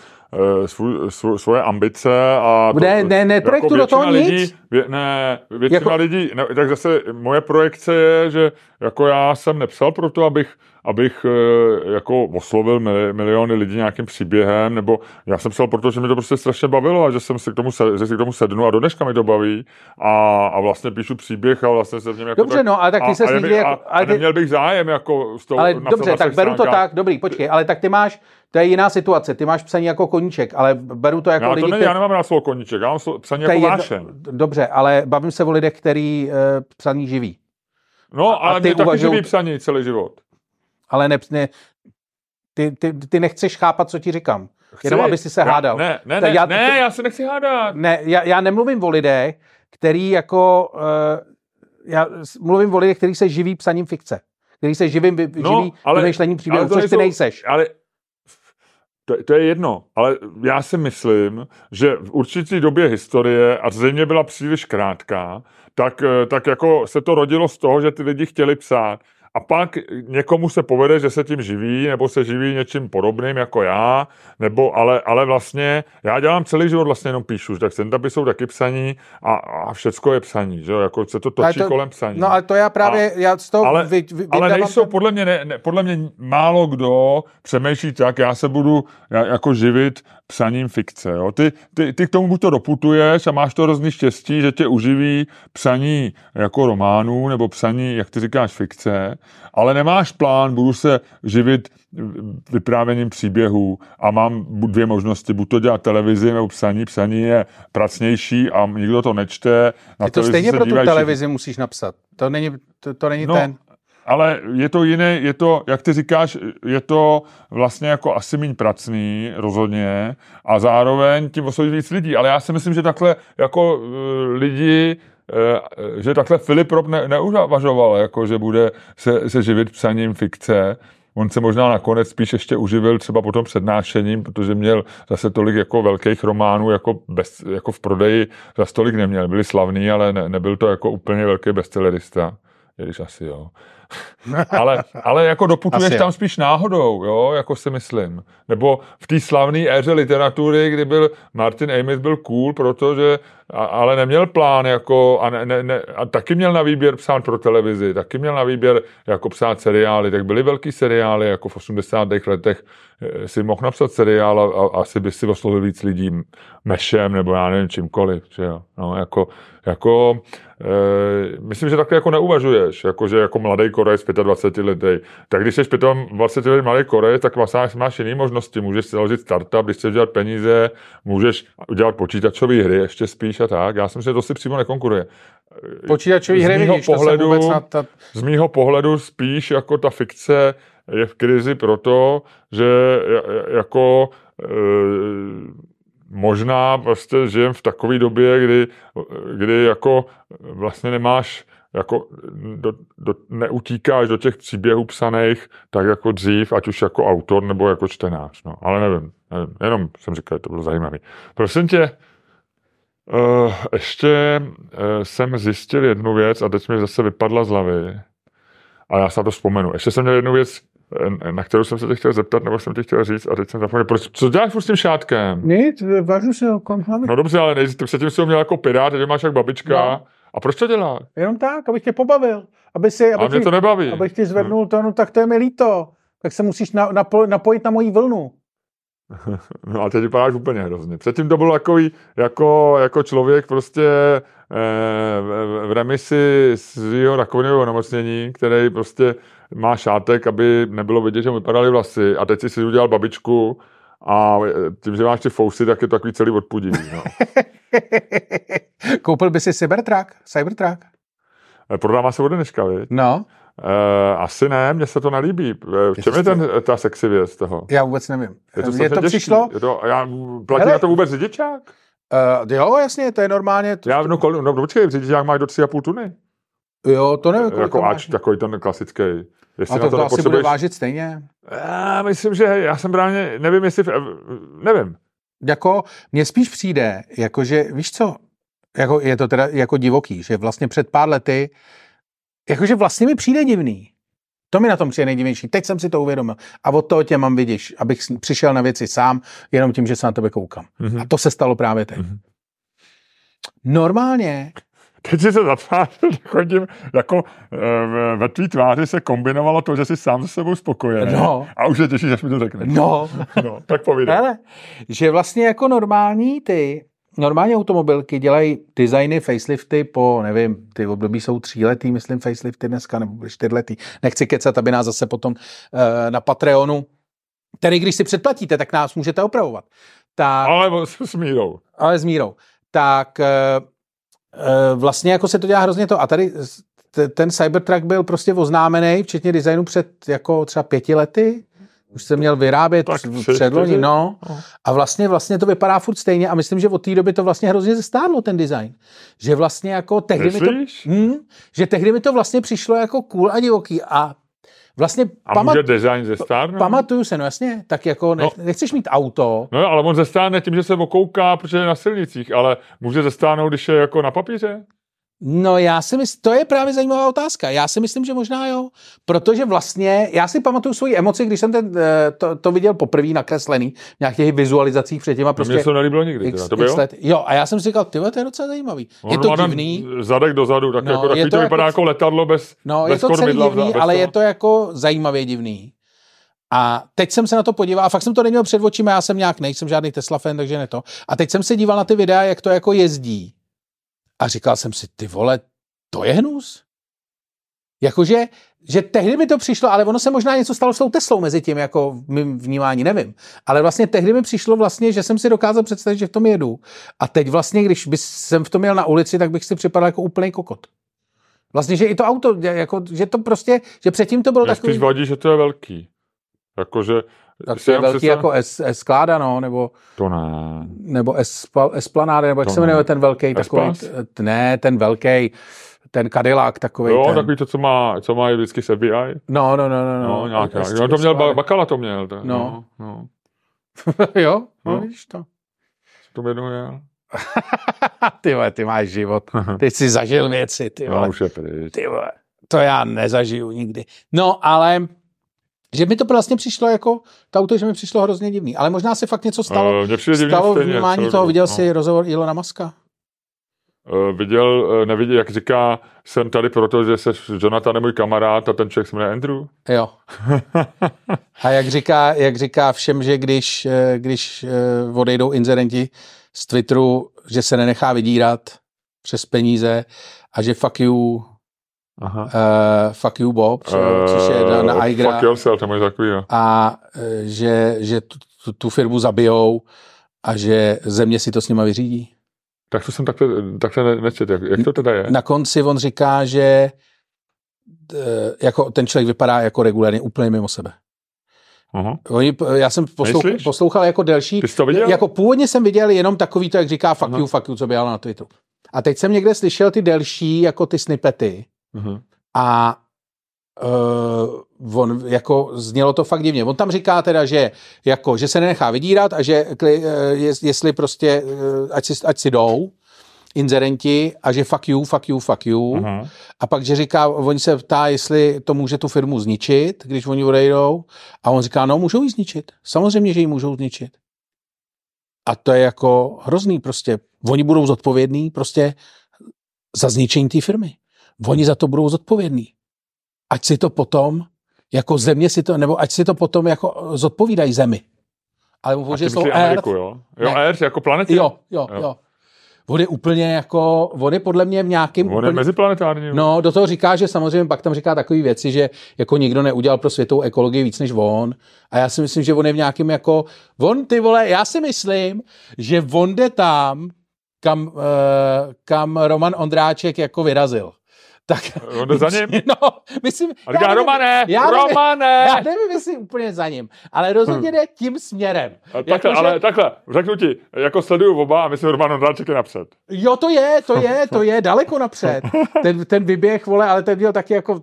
svůj, svůj, svoje ambice a... Ne, ne, neprojektuju do toho většina nic. Lidí, vě, ne, většina Jako- jako... lidí, ne, tak zase moje projekce je, že jako já jsem nepsal pro to, abych abych eh, jako oslovil mili- miliony lidí nějakým příběhem, nebo já jsem psal proto, že mi to prostě strašně bavilo a že jsem si k tomu, se, že si k tomu sednu a do dneška mi to baví a, a vlastně píšu příběh a vlastně se v něm jako Dobře, tak, no, ale tak ty a, ses a, nikdy jako- a, ale a ty- neměl bych zájem jako s tou Ale dobře, tak beru to tak, dobrý, počkej, ale tak ty máš, to je jiná situace, ty máš psaní jako koníček, ale beru to jako Já, lidi, to ne, kteří- já nemám rád slovo koníček, já mám psaní jako jedno- vášeň. Dobře, ale bavím se o lidech, který e, psaní živí. No, a ale ty ty taky uvažuj- živí psaní celý život. Ale ne, ne, ty, ty, ty nechceš chápat, co ti říkám. Chci. Jenom aby si se já, hádal. Ne, ne, Tak ne, já- ne, já se nechci hádat. Ne, já, já nemluvím o lidech, který jako, uh, já mluvím o lidech, který se živí psaním fikce. Který se živím, vy, No, živí ale- vymýšlením to což ty nejsou- nejseš. Ale to, to je jedno, ale já si myslím, že v určitý době historie, a zřejmě byla příliš krátká, tak, eh, tak jako se to rodilo z toho, že ty lidi chtěli psát. A pak někomu se povede, že se tím živí, nebo se živí něčím podobným jako já, nebo ale, ale vlastně já dělám celý život vlastně jenom píšu, tak stand jsou taky psaní a, a všecko je psaní, že jo, jako se to točí Ale to- kolem psaní. No ale to já právě, já z toho ale, vy, vy, ale nejsou, ten- podle mě, ne, ne, podle mě málo kdo přemýšlí tak, já se budu já, jako živit psaním fikce. Jo? Ty, ty, ty k tomu buď to doputuješ a máš to hrozný štěstí, že tě uživí psaní jako románů nebo psaní, jak ty říkáš, fikce, ale nemáš plán, budu se živit vyprávěním příběhů a mám dvě možnosti, buď to dělat televizi nebo psaní. Psaní je pracnější a nikdo to nečte. Na Ty to stejně pro tu televizi musíš napsat. To není, to, to není No, ten. ale je to jiné, je to, jak ty říkáš, je to vlastně jako asi méně pracný, rozhodně, a zároveň tím osloví víc lidí. Ale já si myslím, že takhle jako uh, lidi, že takhle Filip Rob ne, neuvažoval, jako že bude se, se živit psaním fikce. On se možná nakonec spíš ještě uživil třeba potom přednášením, protože měl zase tolik jako velkých románů, jako, bez, jako v prodeji za tolik neměl. Byli slavný, ale ne, nebyl to jako úplně velký bestsellerista. Když asi jo. ale, ale jako doputuješ Asi tam spíš náhodou, jo, jako si myslím. Nebo v té slavné éře literatury, kdy byl Martin Amis byl cool, protože, a, ale neměl plán, jako, a, ne, ne, ne, a taky měl na výběr psát pro televizi, taky měl na výběr jako psát seriály, tak byly velký seriály, jako v 80. letech eh, si mohl napsat seriál a, a asi by si oslovil víc lidí mešem, nebo já nevím, čímkoliv, že jo. No, jako, jako e, myslím, že takhle jako neuvažuješ, jako že jako mladý Korejec 25 letý. Tak když jsi 25 letý mladý Korejec, tak vlastně máš jiné možnosti. Můžeš založit startup, když chceš dělat peníze, můžeš udělat počítačové hry ještě spíš a tak. Já si myslím, že to si přímo nekonkuruje. Počítačové hry, vidíš, pohledu, ta... Z mýho pohledu spíš jako ta fikce je v krizi proto, že jako e, možná prostě žijem v takové době, kdy, kdy jako vlastně nemáš jako do, do, neutíkáš do těch příběhů psaných tak jako dřív, ať už jako autor nebo jako čtenář. No. Ale nevím, nevím, jenom jsem říkal, že to bylo zajímavé. Prosím tě, uh, ještě uh, jsem zjistil jednu věc a teď mi zase vypadla z hlavy. A já se na to vzpomenu. Ještě jsem měl jednu věc, na kterou jsem se tě chtěl zeptat, nebo jsem ti chtěl říct a teď jsem zapomněl. Proč, co děláš s tím šátkem? Nic, vážu se ho kom No dobře, ale nejsi, ty předtím jsi ho měl jako pirát, teď máš jak babička. No. A proč to děláš? Jenom tak, abych tě pobavil. Aby si, aby a mě to nebaví. Abych ti zvednul hmm. to, no tak to je mi líto. Tak se musíš na, napo, napojit na moji vlnu. No a teď vypadáš úplně hrozně. Předtím to bylo takový, jako, jako člověk prostě eh, v, remisi svého rakovinového nemocnění, který prostě má šátek, aby nebylo vidět, že mu vypadaly vlasy a teď si si udělal babičku a tím, že máš ty fousy, tak je to takový celý odpudivý. No. Koupil by si Cybertruck? Cybertruck? Eh, prodává se od dneška? No. Uh, asi ne, mně se to nelíbí. Eh, v čem je ten, ta sexy věc toho? Já vůbec nevím. Je to, je to přišlo? Je to, já, platí Hele, na to vůbec řidičák? Uh, jo, jasně, to je normálně. To, já, no, kol, no počkej, řidičák má do 3,5 tuny. Jo, to nevím. Jako ač, takový ten klasický. Jestli a to, to, to asi bude vážit stejně? Já myslím, že já jsem právě, nevím, jestli, nevím. Jako, mně spíš přijde, jakože, víš co, jako, je to teda jako divoký, že vlastně před pár lety, jakože vlastně mi přijde divný. To mi na tom přijde nejdivnější. Teď jsem si to uvědomil. A od toho tě mám vidíš, abych přišel na věci sám, jenom tím, že se na tebe koukám. Mm-hmm. A to se stalo právě teď. Mm-hmm. Normálně teď si se zatvářil, chodím, jako e, ve tvý tváři se kombinovalo to, že jsi sám se sebou spokojený. No. A už se těšíš, až mi to řekneš. No. no tak povídej. Že vlastně jako normální ty, normální automobilky dělají designy, facelifty po, nevím, ty období jsou tříletý, myslím, facelifty dneska, nebo čtyřletý. Nechci kecat, aby nás zase potom e, na Patreonu, který když si předplatíte, tak nás můžete opravovat. Tak, ale s mírou. Ale s mírou. Tak e, Eh, vlastně jako se to dělá hrozně to. A tady ten Cybertruck byl prostě oznámený, včetně designu před jako třeba pěti lety. Už se měl vyrábět předloni, no. no. A vlastně, vlastně to vypadá furt stejně a myslím, že od té doby to vlastně hrozně zestárlo, ten design. Že vlastně jako tehdy mi to, hm, že tehdy mi to vlastně přišlo jako cool a divoký a Vlastně a pamat, může design zestárnout? Pamatuju se, no jasně, tak jako ne, no. nechceš mít auto. No ale on zestárne tím, že se okouká, protože je na silnicích, ale může zestárnout, když je jako na papíře? No já si myslím, to je právě zajímavá otázka. Já si myslím, že možná jo, protože vlastně, já si pamatuju svoji emoci, když jsem ten, eh, to, to viděl poprvé nakreslený v nějakých vizualizacích předtím a prostě... Mně to nelíbilo nikdy, x, to bylo? Let. Jo, a já jsem si říkal, ty to je docela zajímavý. No, je to divný. Zadek dozadu, tak no, jako, je to, to vypadá jako, jako letadlo bez No, bez je to celý divný, ale toho. je to jako zajímavě divný. A teď jsem se na to podíval, a fakt jsem to neměl před očima, já jsem nějak, nejsem žádný Tesla fan, takže ne to. A teď jsem se díval na ty videa, jak to jako jezdí. A říkal jsem si, ty vole, to je hnus. Jakože, že tehdy mi to přišlo, ale ono se možná něco stalo s tou Teslou mezi tím, jako v mým vnímání, nevím. Ale vlastně tehdy mi přišlo vlastně, že jsem si dokázal představit, že v tom jedu. A teď vlastně, když bych jsem v tom jel na ulici, tak bych si připadal jako úplný kokot. Vlastně, že i to auto, jako, že to prostě, že předtím to bylo Mě takový... vadí, že to je velký. Jakože tak to je velký jako S, Skláda, no, nebo... To ne. Nebo Esplanáda, nebo jak to se jmenuje ten velký takový... Ne, ten velký ten Cadillac takový. Jo, ten. takový to, co má, co má vždycky se FBI. No, no, no, no. No, no nějak, nějak. No, to měl, Bakala to měl. To, no. no, no. jo, no, no, víš to. Co to jmenuje? ty vole, ty máš život. Ty jsi zažil věci, ty vole. No, už je pryč. Ty vole, to já nezažiju nikdy. No, ale že mi to vlastně přišlo jako, to auto, že mi přišlo hrozně divný. Ale možná se fakt něco stalo, uh, stalo v vnímání toho. Viděl no. jsi rozhovor Ilona Maska? Uh, viděl, uh, neviděl, jak říká, jsem tady proto, že jsi Jonathan je můj kamarád a ten člověk se jmenuje Andrew. Jo. a jak říká, jak říká všem, že když, když odejdou inzerenti z Twitteru, že se nenechá vydírat přes peníze a že fuck you, Aha. uh, fuck you Bob, jo, což je na, na iGra, Fuck yourself, to je takový, jo. a eh, že, že tu, tu, tu firmu zabijou a že země si to s nima vyřídí. Tak to jsem takhle, takhle ne- nečet. Jak, jak to teda je? Na konci on říká, že eh, jako ten člověk vypadá jako regulárně úplně mimo sebe. Aha. Oni, já jsem poslouchal, Myslíš? poslouchal jako delší, Ty jsi to viděl? jako původně jsem viděl jenom takový to, jak říká fuck Aha. you, fuck you, co běhal na Twitteru. A teď jsem někde slyšel ty delší, jako ty snippety Aha. a uh, on jako znělo to fakt divně. On tam říká teda, že jako, že se nenechá vydírat a že kli- jest- jestli prostě, eh, ať si, ať si jdou inzerenti a že fuck you, fuck you, fuck you. Aha. A pak, že říká, oni se ptá, jestli to může tu firmu zničit, když oni odejdou. A on říká, no, můžou ji zničit. Samozřejmě, že ji můžou zničit. A to je jako hrozný prostě. Oni budou zodpovědní prostě za zničení té firmy. Oni za to budou zodpovědní. Ať si to potom, jako země si to, nebo ať si to potom jako zodpovídají zemi. Ale on že jsou Earth, jo? Jo, Ne. Earth jako planetě? jo, jo, Jo. jo. On je úplně jako, on je podle mě v nějakým... On je úplně, meziplanetární. jo. No, do toho říká, že samozřejmě pak tam říká takové věci, že jako nikdo neudělal pro světovou ekologii víc než on. A já si myslím, že on je v nějakým jako, on ty vole, já si myslím, že on jde tam, kam, uh, kam Roman Ondráček jako vyrazil. Tak, On jde za ním? No, myslím, A říká, já nevím- Romane, já nevím- Romane! já nevím, jestli úplně za ním, ale rozhodně jde tím směrem. A Takhle, Jakože- ale takhle, řeknu ti, jako sleduju oba a myslím, že Roman Ondráček je napřed. Jo, to je, to je, to je daleko napřed. Ten, ten vyběh, vole, ale ten měl taky jako,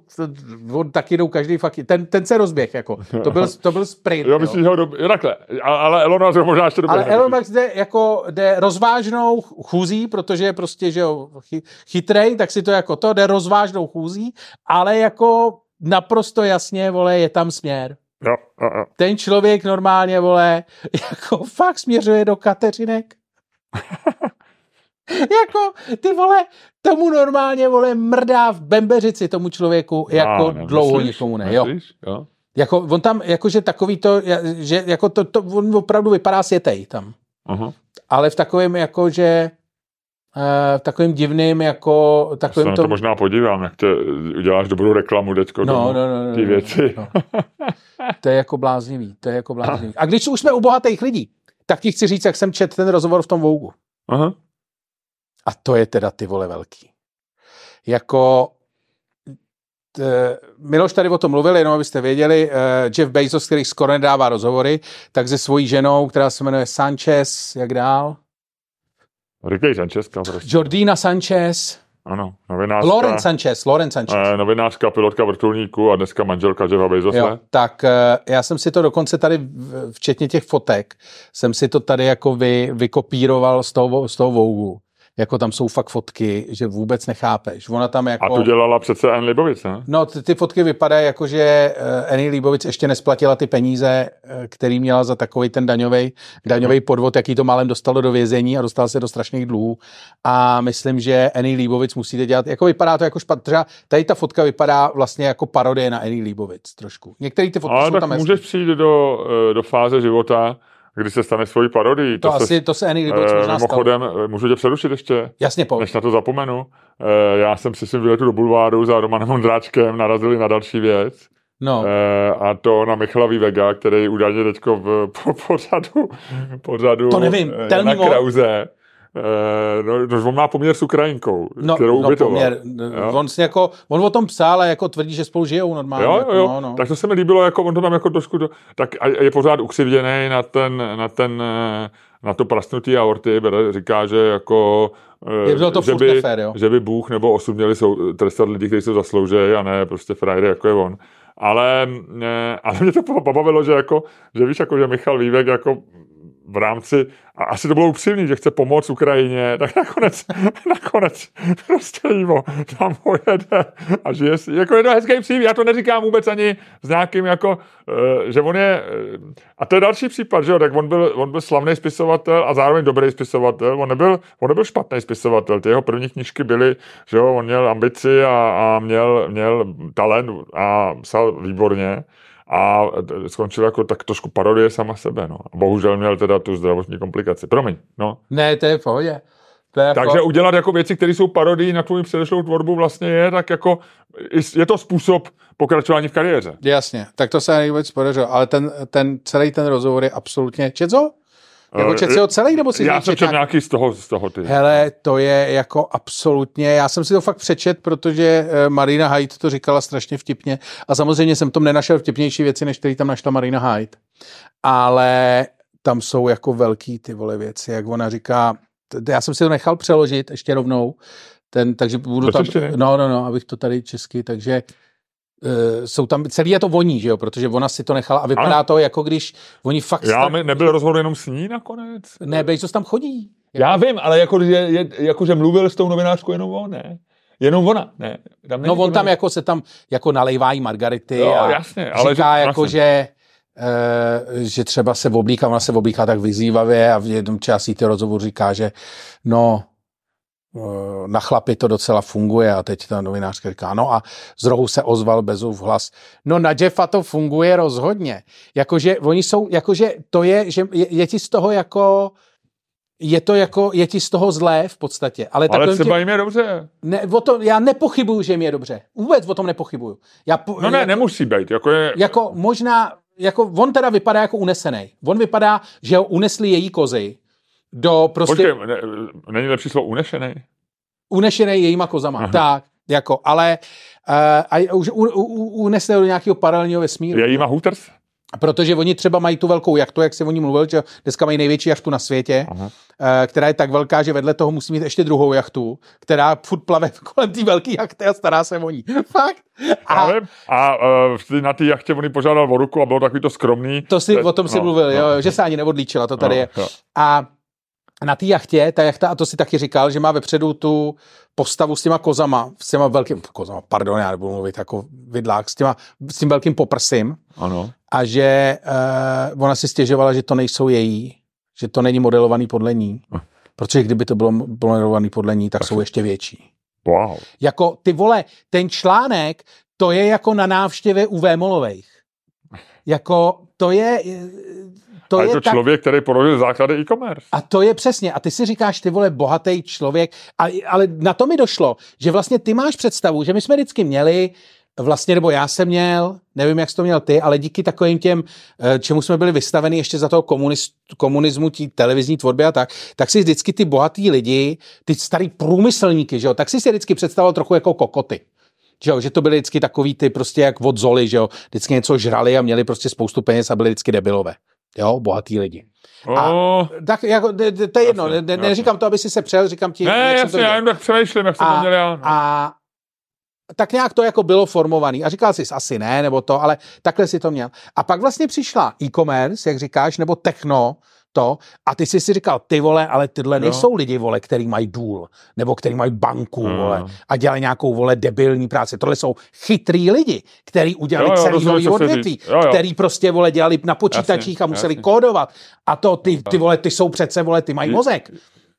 on taky jdou každý fakt, ten, ten se rozběh, jako. To byl, to byl sprint. Jo, jo. myslím, že ho do... jo, takhle, ale Elon Musk možná ještě dobře. Ale Elon Musk jde, jako, jde rozvážnou chůzí, protože je prostě, že jo, chy- chytrej, tak si to jako to, jde rozvážnou chůzí, ale jako naprosto jasně, vole, je tam směr. Jo, jo, jo. Ten člověk normálně, vole, jako fakt směřuje do Kateřinek. jako, ty vole, tomu normálně, vole, mrdá v bembeřici tomu člověku, jako ne, dlouho myslíš? nikomu ne, jo. Myslíš? jo. Jako, on tam, jakože takový to, že jako to, to, on opravdu vypadá světej tam. Aha. Ale v takovém, jako, že v takovém divným, jako Já se takovým na to tom... možná podívám, jak tě uděláš dobrou reklamu teďko. No, tomu, no, no, no, ty no, věci. No. To je jako bláznivý, to je jako bláznivý. A když už jsme u bohatých lidí, tak ti chci říct, jak jsem četl ten rozhovor v tom Vougu. Aha. A to je teda ty vole velký. Jako Miloš tady o tom mluvil, jenom abyste věděli, eh, Jeff Bezos, který skoro nedává rozhovory, tak se svojí ženou, která se jmenuje Sanchez, jak dál? Říkej Sančeska prostě. Jordina Sanchez, Ano, novinářka. Loren Sanchez, Loren Sanchez. eh, novinářka, pilotka vrtulníku a dneska manželka Jeffa Bezose. Jo, tak eh, já jsem si to dokonce tady, včetně těch fotek, jsem si to tady jako vy, vykopíroval z toho, z toho Vougu. Jako tam jsou fakt fotky, že vůbec nechápeš. Ona tam jako... A tu dělala přece Anne Libovic, ne? No, ty, ty fotky vypadají jako, že uh, Annie Líbovic ještě nesplatila ty peníze, uh, který měla za takový ten daňový daňový podvod, jaký to málem dostalo do vězení a dostala se do strašných dluhů. A myslím, že Annie Líbovic musíte dělat, jako vypadá to jako špatně. Třeba tady ta fotka vypadá vlastně jako parodie na Annie Líbovic trošku. Některé ty fotky Ale jsou tak tam můžeš přijít do, eh, do fáze života, kdy se stane svojí parodii. To, se, asi, to se Annie Líbovic eh, možná stalo. Mimochodem, eh, můžu tě přerušit ještě? Jasně, po. Než na to zapomenu, eh, já jsem si svým výletu do bulváru za Romanem Ondráčkem narazili na další věc. No, a to na Michala Vega, který údajně teďko v po, pořadu, pořadu To nevím, na. Krauze, no, no, on má poměr s Ukrajinkou, no, kterou no ubytoval. poměr. Jo. On, si jako, on o tom psal a jako tvrdí, že spolu žijou normálně. Jo, jako, jo, jo. No, no. Tak to se mi líbilo, jako on to tam jako trošku, do, tak a je pořád ukřivděný na ten, na ten, eh, na to prasnutí aorty, říká, že jako, eh, Je bylo to že, by, nefér, jo. že by Bůh nebo osud měli sou, trestat lidi, kteří se zaslouží a ne prostě frajery, jako je on. Ale, eh, ale mě to pobavilo, že jako, že víš, jako, že Michal Vývek jako v rámci, a asi to bylo upřímný, že chce pomoct Ukrajině, tak nakonec, nakonec prostě jímo tam pojede a žije si, jako je to hezký příběh, já to neříkám vůbec ani s nějakým jako, eh, že on je, eh, a to je další případ, že jo, tak on byl, on byl slavný spisovatel a zároveň dobrý spisovatel, on nebyl, on nebyl špatný spisovatel, ty jeho první knížky byly, že jo, on měl ambici a, a měl, měl talent a psal výborně, a skončil jako tak trošku parodie sama sebe, no. A bohužel měl teda tu zdravotní komplikaci. Promiň, no. Ne, to je v pohodě. To je jako... Takže udělat jako věci, které jsou parodii na tvou předešlou tvorbu vlastně je, tak jako je to způsob pokračování v kariéře. Jasně, tak to se vůbec podařilo, ale ten, ten celý ten rozhovor je absolutně, čeco? Jako čet si ho celý, nebo si Já jsem čet nějaký z toho, z toho ty. Hele, to je jako absolutně, já jsem si to fakt přečet, protože eh, Marina Hyde to říkala strašně vtipně a samozřejmě jsem tom nenašel vtipnější věci, než který tam našla Marina Hyde. Ale tam jsou jako velký ty vole věci, jak ona říká, já jsem si to nechal přeložit ještě rovnou, ten, takže budu tam, no, no, no, abych to tady česky, takže uh, jsou tam, celý je to voní, že jo, protože ona si to nechala a vypadá ano. to jako když oni fakt... Já mi nebyl rozhovor jenom s ní nakonec. Ne, Bezos tam chodí. Já vím, ale jako, že, je, jako, že mluvil s tou novinářkou jenom on, ne? Jenom ona, ne. Tam no on tam jako se tam jako nalejvá i margarity jo, a jasně, ale říká že, jako, že Uh, že třeba se oblíká, ona se oblíká tak vyzývavě a v jednom části ty rozhovor říká, že no, na chlapy to docela funguje a teď ta novinářka říká, no a z rohu se ozval Bezův hlas, no na Jeffa to funguje rozhodně. Jakože oni jsou, jakože to je, že je, je ti z toho jako je to jako, je ti z toho zlé v podstatě. Ale, ale třeba tě, jim je dobře. Ne, o to, já nepochybuju, že jim je dobře. Vůbec o tom nepochybuju. Já po, no ne, jak, nemusí být. Jako, je... jako možná, jako on teda vypadá jako unesený. On vypadá, že ho unesli její kozy do prostě... Počkej, ne, není lepší slovo unešený? Unešený jejíma kozama, Aha. tak, jako, ale uh, a už u, u, unesli do nějakého paralelního vesmíru. Jejíma Hooters? Protože oni třeba mají tu velkou jachtu, jak se o ní mluvil, že dneska mají největší jachtu na světě, Aha. Eh, která je tak velká, že vedle toho musí mít ještě druhou jachtu, která furt plave kolem té velké jachty a stará se o ní. Fakt. A, a uh, na té jachtě oni požádal o ruku a bylo takový to skromný. To si, o tom si no, mluvil, no, jo, že se ani neodlíčila, to tady no, je. Jo. A na té jachtě, ta jachta, a to si taky říkal, že má vepředu tu postavu s těma kozama, s těma velkým, kozama, pardon, já nebudu mluvit jako vidlák, s, těma, s tím velkým poprsím. Ano. A že uh, ona si stěžovala, že to nejsou její, že to není modelovaný podle ní. Uh. Protože kdyby to bylo modelovaný podle ní, tak, tak jsou ještě větší. Wow. Jako ty vole, ten článek, to je jako na návštěvě u Vémolovejch. Jako to je, to a je, je to tak... člověk, který položil základy e-commerce. A to je přesně. A ty si říkáš, ty vole, bohatý člověk. A, ale na to mi došlo, že vlastně ty máš představu, že my jsme vždycky měli vlastně, nebo já jsem měl, nevím, jak jsi to měl ty, ale díky takovým těm, eh, čemu jsme byli vystaveni ještě za toho komunist, komunismu, tí televizní tvorby a tak, tak si vždycky ty bohatý lidi, ty starý průmyslníky, že jo, tak si si vždycky představoval trochu jako kokoty. Že, jo, že to byly vždycky takový ty prostě jak od Zoli, že jo, vždycky něco žrali a měli prostě spoustu peněz a byli vždycky debilové jo, bohatý lidi. A, oh. tak jako, to je jedno, jasně, ne, neříkám to, aby si se přel, říkám ti, ne, jak jasně, jsem to já jen tak přemýšlím, jak jsem to měl já. No. A tak nějak to jako bylo formovaný. A říkal jsi asi ne, nebo to, ale takhle si to měl. A pak vlastně přišla e-commerce, jak říkáš, nebo techno, to a ty jsi si říkal, ty vole, ale tyhle jo. nejsou lidi, vole, který mají důl, nebo který mají banku, jo. vole, a dělají nějakou, vole, debilní práci. Tohle jsou chytrý lidi, který udělali jo, jo, celý nový odvětví, který prostě, vole, dělali na počítačích jasně, a museli jasně. kódovat. A to ty, ty, vole, ty jsou přece, vole, ty mají mozek.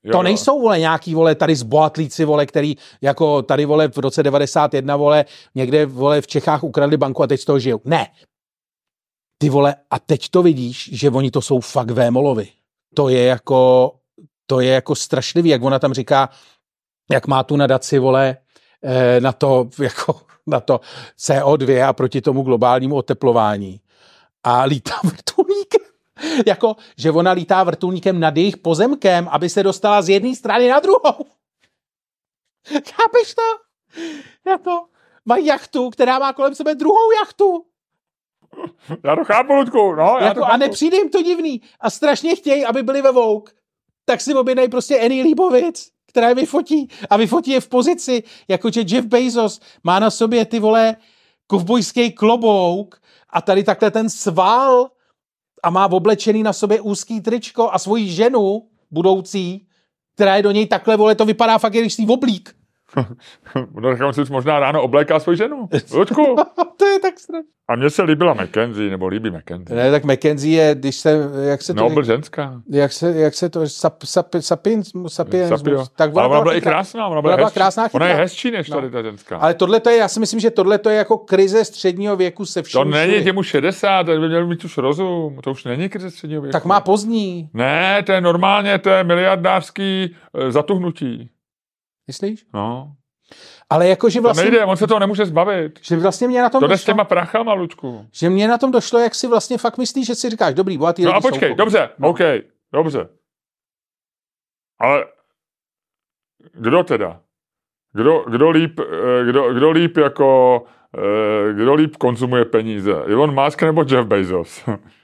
Jo, to nejsou, vole, nějaký, vole, tady zbohatlíci, vole, který jako tady, vole, v roce 91, vole, někde, vole, v Čechách ukradli banku a teď z toho žijou. Ne, ty vole, a teď to vidíš, že oni to jsou fakt vémolovi. To je jako, to je jako strašlivý, jak ona tam říká, jak má tu nadaci, vole, eh, na to, jako, na to CO2 a proti tomu globálnímu oteplování. A lítá vrtulníkem. jako, že ona lítá vrtulníkem nad jejich pozemkem, aby se dostala z jedné strany na druhou. Chápeš to? Jako, mají jachtu, která má kolem sebe druhou jachtu. Já to chápu, Ludku, no. Já jako, to chápu. A nepřijde jim to divný. A strašně chtějí, aby byli ve Vogue. Tak si objednají prostě Annie Líbovic, která je vyfotí. A vyfotí je v pozici, jako že Jeff Bezos má na sobě ty vole kovbojský klobouk a tady takhle ten sval a má oblečený na sobě úzký tričko a svoji ženu budoucí, která je do něj takhle, vole, to vypadá fakt, když si oblík. No, tak on si možná ráno obléká svoji ženu. Luďku. to je tak strašné. A mně se líbila McKenzie, nebo líbí McKenzie. Ne, tak McKenzie je, když se, jak se to... No, byl ženská. Jak se, jak se to, sap, sap, sapins, sapiens, Sapio. tak Ale ona byla i krásná. Ona Ona byla, byla hezčí. krásná, Ona je hezčí než No. tady ta ženská. Ale tohle to je, já si myslím, že tohle to je jako krize středního věku se vším to není všude. těmu 60, to by měl mít už rozum. To už není krize středního věku. Tak má pozdní, Ne, to je normálně, to je miliardářský e, zatuhnutí. Myslíš? No. Ale jako, že To vlastně, nejde, on se toho nemůže zbavit. že vlastně mě na tom To jde s došlo, těma prachama, Lučku. že mě na tom došlo, jak si vlastně fakt myslíš, že si říkáš, dobrý, bohatý No a počkej, dobře, No. OK, dobře. Ale kdo teda? Kdo, kdo, líp, eh, kdo, kdo líp jako, eh, kdo líp konzumuje peníze? Elon Musk nebo Jeff Bezos?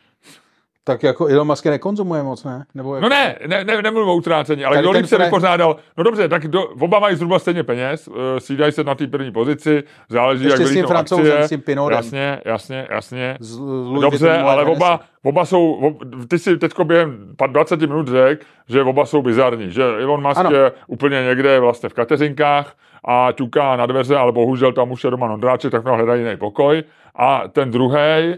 Tak jako Elon Musk je nekonzumuje moc, ne? Nebo jako... No ne, ne, ne nemluvím o utrácení, ale kdo se Fre- vypořádal? No dobře, tak do, oba mají zhruba stejně peněz, eh, střídají se na té první pozici, záleží, Ještě jak s tím francouzem, s tím Pinodem. Jasně, jasně, jasně. Z Dobře, ale oba, oba jsou, ob, ty si teď během pa- 20 minut řekl, že oba jsou bizarní, že Elon Musk Ano. je úplně někde vlastně v kateřinkách a ťuká na dveře, ale bohužel tam už je Roman Ondráček, tak měl hledají jiný pokoj. A ten druhý,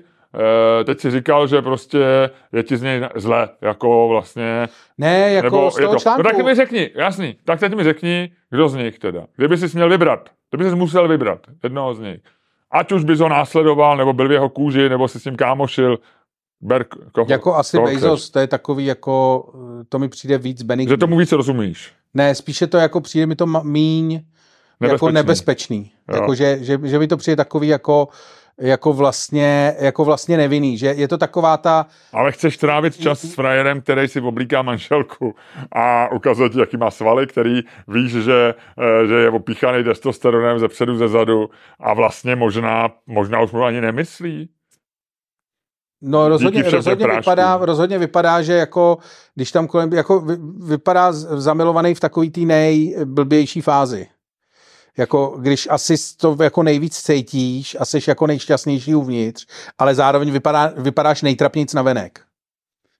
teď si říkal, že prostě je ti z něj zle, jako vlastně, Ne, jako nebo z je toho to, článku. no tak mi řekni, jasný, tak teď mi řekni, kdo z nich teda, kdyby jsi měl vybrat, kdyby jsi musel vybrat jednoho z nich, ať už bys ho následoval, nebo byl v jeho kůži, nebo si s ním kámošil, ber koho, Jako asi koho Bezos, chceš. to je takový jako, to mi přijde víc benigní. Že tomu víc rozumíš. Ne, spíše to jako přijde mi to míň jako Nebezpečný. nebezpečný. Jo. Jako, že, že, že mi to přijde takový jako, jako, vlastně, jako vlastně nevinný. Že je to taková ta, Ale chceš trávit čas s frajerem, který si oblíká manželku a ukazuje ti, jaký má svaly, který víš, že, eh, že je opíchaný testosteronem ze předu, ze zadu a vlastně možná, možná už mu ani nemyslí. no rozhodně, rozhodně, vypadá, rozhodně vypadá, že jako, když tam kolem, jako vy, vypadá zamilovaný v takový té nejblbější fázi. Jako, když asi to jako nejvíc cítíš a jsi jako nejšťastnější uvnitř, ale zároveň vypadá, vypadáš nejtrapnějc na venek.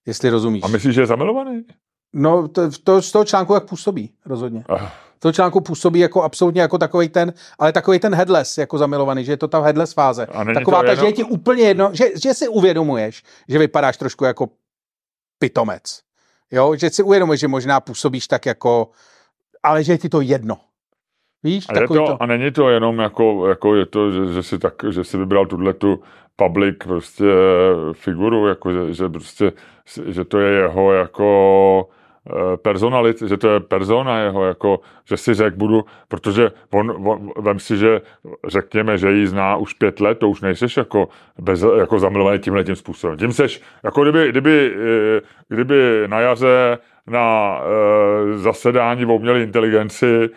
Jestli rozumíš. A myslíš, že je zamilovaný? No, to, to, z toho článku jak působí, rozhodně. Ah, Z toho článku působí jako absolutně jako takový ten, ale takový ten headless, jako zamilovaný, že je to ta headless fáze. Taková ta, že je ti úplně jedno, že, že si uvědomuješ, že vypadáš trošku jako pitomec. Jo, že si uvědomuješ, že možná působíš tak jako, ale že je ti to jedno. Víš, A, je to, to. a není to jenom jako, jako je to, že, že, si tak, že si vybral tuhle tu public prostě figuru, jako že, že prostě, že to je jeho jako eh, personalit, že to je persona jeho, jako, že si řekl, budu, protože on, on, vem si, že řekněme, že ji zná už pět let, to už nejseš jako, bez, jako zamilovaný tímhle tím způsobem. Tím seš, jako kdyby, kdyby, eh, kdyby na jaře na e, zasedání o umělé inteligenci e,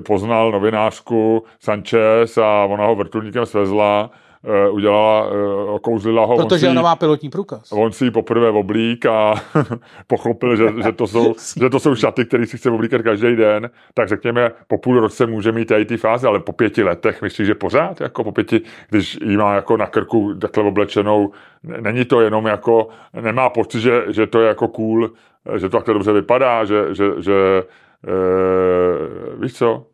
poznal novinářku Sanchez a ona ho vrtulníkem svezla, udělala, e, okouzlila ho. on Protože si- ona má pilotní průkaz. On si ji poprvé oblík a pochopil, že, že, to jsou, že to jsou šaty, které si chce oblíkat každý den, tak řekněme, po půl roce může mít tady ty fáze, ale po pěti letech myslíš, že pořád, jako po pěti, když jí má jako na krku takhle oblečenou, není to jenom jako, nemá pocit, že, že to je jako cool, že to takhle dobře vypadá, že, že, že e, víš co,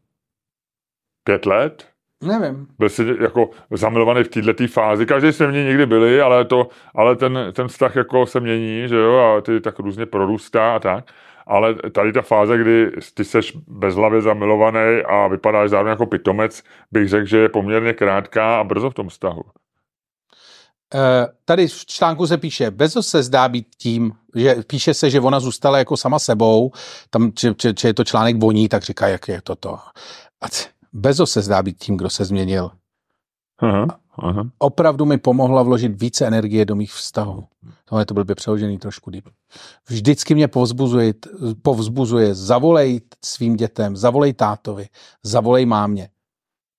pět let, Nevím. byl jsi jako zamilovaný v této fázi. Každý jsme v ní někdy byli, ale, to, ale ten, ten vztah jako se mění, že jo, a ty tak různě prorůstá a tak. Ale tady ta fáze, kdy ty seš bezhlavě zamilovaný a vypadáš zároveň jako pitomec, bych řekl, že je poměrně krátká a brzo v tom vztahu. Eh, Tady v článku se píše, Bezos se zdá být tím, že píše se, že ona zůstala jako sama sebou, tam, či, či, či je to článek voní, tak říká, jak je toto. A c- Bezos se zdá být tím, kdo se změnil. Aha, aha. Opravdu mi pomohla vložit více energie do mých vztahů. Tohle to byl by přeložený trošku líp. Vždycky mě povzbuzuje, povzbuzuje, zavolej svým dětem, zavolej tátovi, zavolej mámě.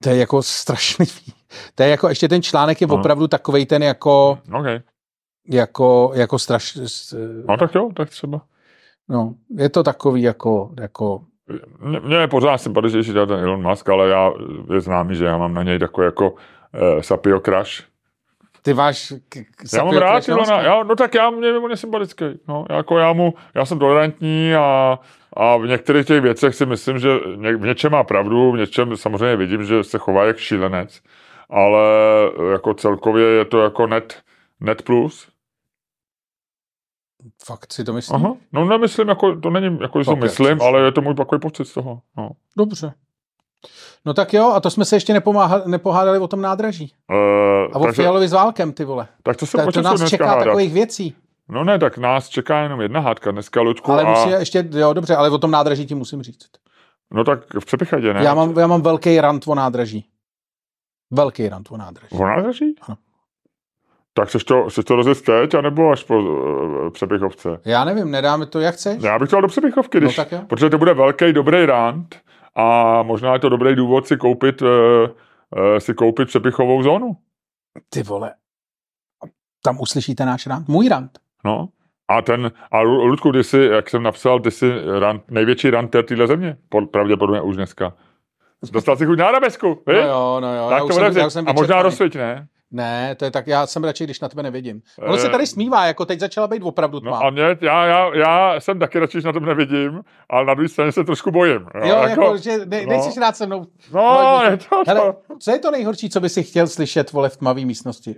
To je jako strašný. To je jako, ještě ten článek je Ano. opravdu takovej ten jako, OK. jako, jako straš, No tak jo, tak třeba. no, je to takový jako, jako Mně- pořád sympatičnější ten Elon Musk, ale já je známý, že já mám na něj takový jako uh, sapio crush. Ty máš... K, k, Já mám rád Ilona, já, no tak já mě on je sympatický. No, jako já, mu, já jsem tolerantní a, a v některých těch věcech si myslím, že ně, v něčem má pravdu, v něčem samozřejmě vidím, že se chová jak šílenec, ale jako celkově je to jako net, net plus. Fakt si to myslím? Aha, no nemyslím, jako, to není, jako že to myslím, ale je to můj takový pocit z toho. No. Dobře. No tak jo, a to jsme se ještě nepomáhali, nepohádali o tom nádraží. Uh, A o Fialovi s válkem, ty vole. tak to se To, to nás čeká hádat. takových věcí. No ne, tak nás čeká jenom jedna hádka dneska, Luďku. Ale a... musí ještě, jo, dobře, ale o tom nádraží ti musím říct. No tak v Přepichadě, ne? Já mám, já mám velký rant o nádraží. Velký rant o nádraží. V nádraží? Ano. Tak chceš to, chceš to rozjet teď, anebo až po uh, Přepichovce? Já nevím, nedáme to, jak chceš? Já bych to dal do Přepichovky, No když, tak jo. protože to bude velký, dobrý rant a možná je to dobrý důvod si koupit, uh, uh, si koupit Přepichovou zónu. Ty vole. Tam uslyšíte náš rant? Můj rant. No. A ten, a Lu- Ludku, ty jsi, jak jsem napsal, ty jsi rant, největší ranter téhle země, pod, pravděpodobně už dneska. Dostal si chuť na arabesku, No jo, no jo. tak já to už jsem, já už jsem A možná rozsviť, ne? Ne, to je tak, já jsem radši, když na tebe nevidím. Ono se Eh, tady smívá, jako teď začala být opravdu tma. No a mě, já, já, já jsem taky radši, že na tom nevidím, ale na druhé straně se trošku bojím. Jo, jo, jako, že ne, no. nejsi rád se mnou. No, je to, Hele, to. co je to nejhorší, co by si chtěl slyšet, vole, v tmavé místnosti?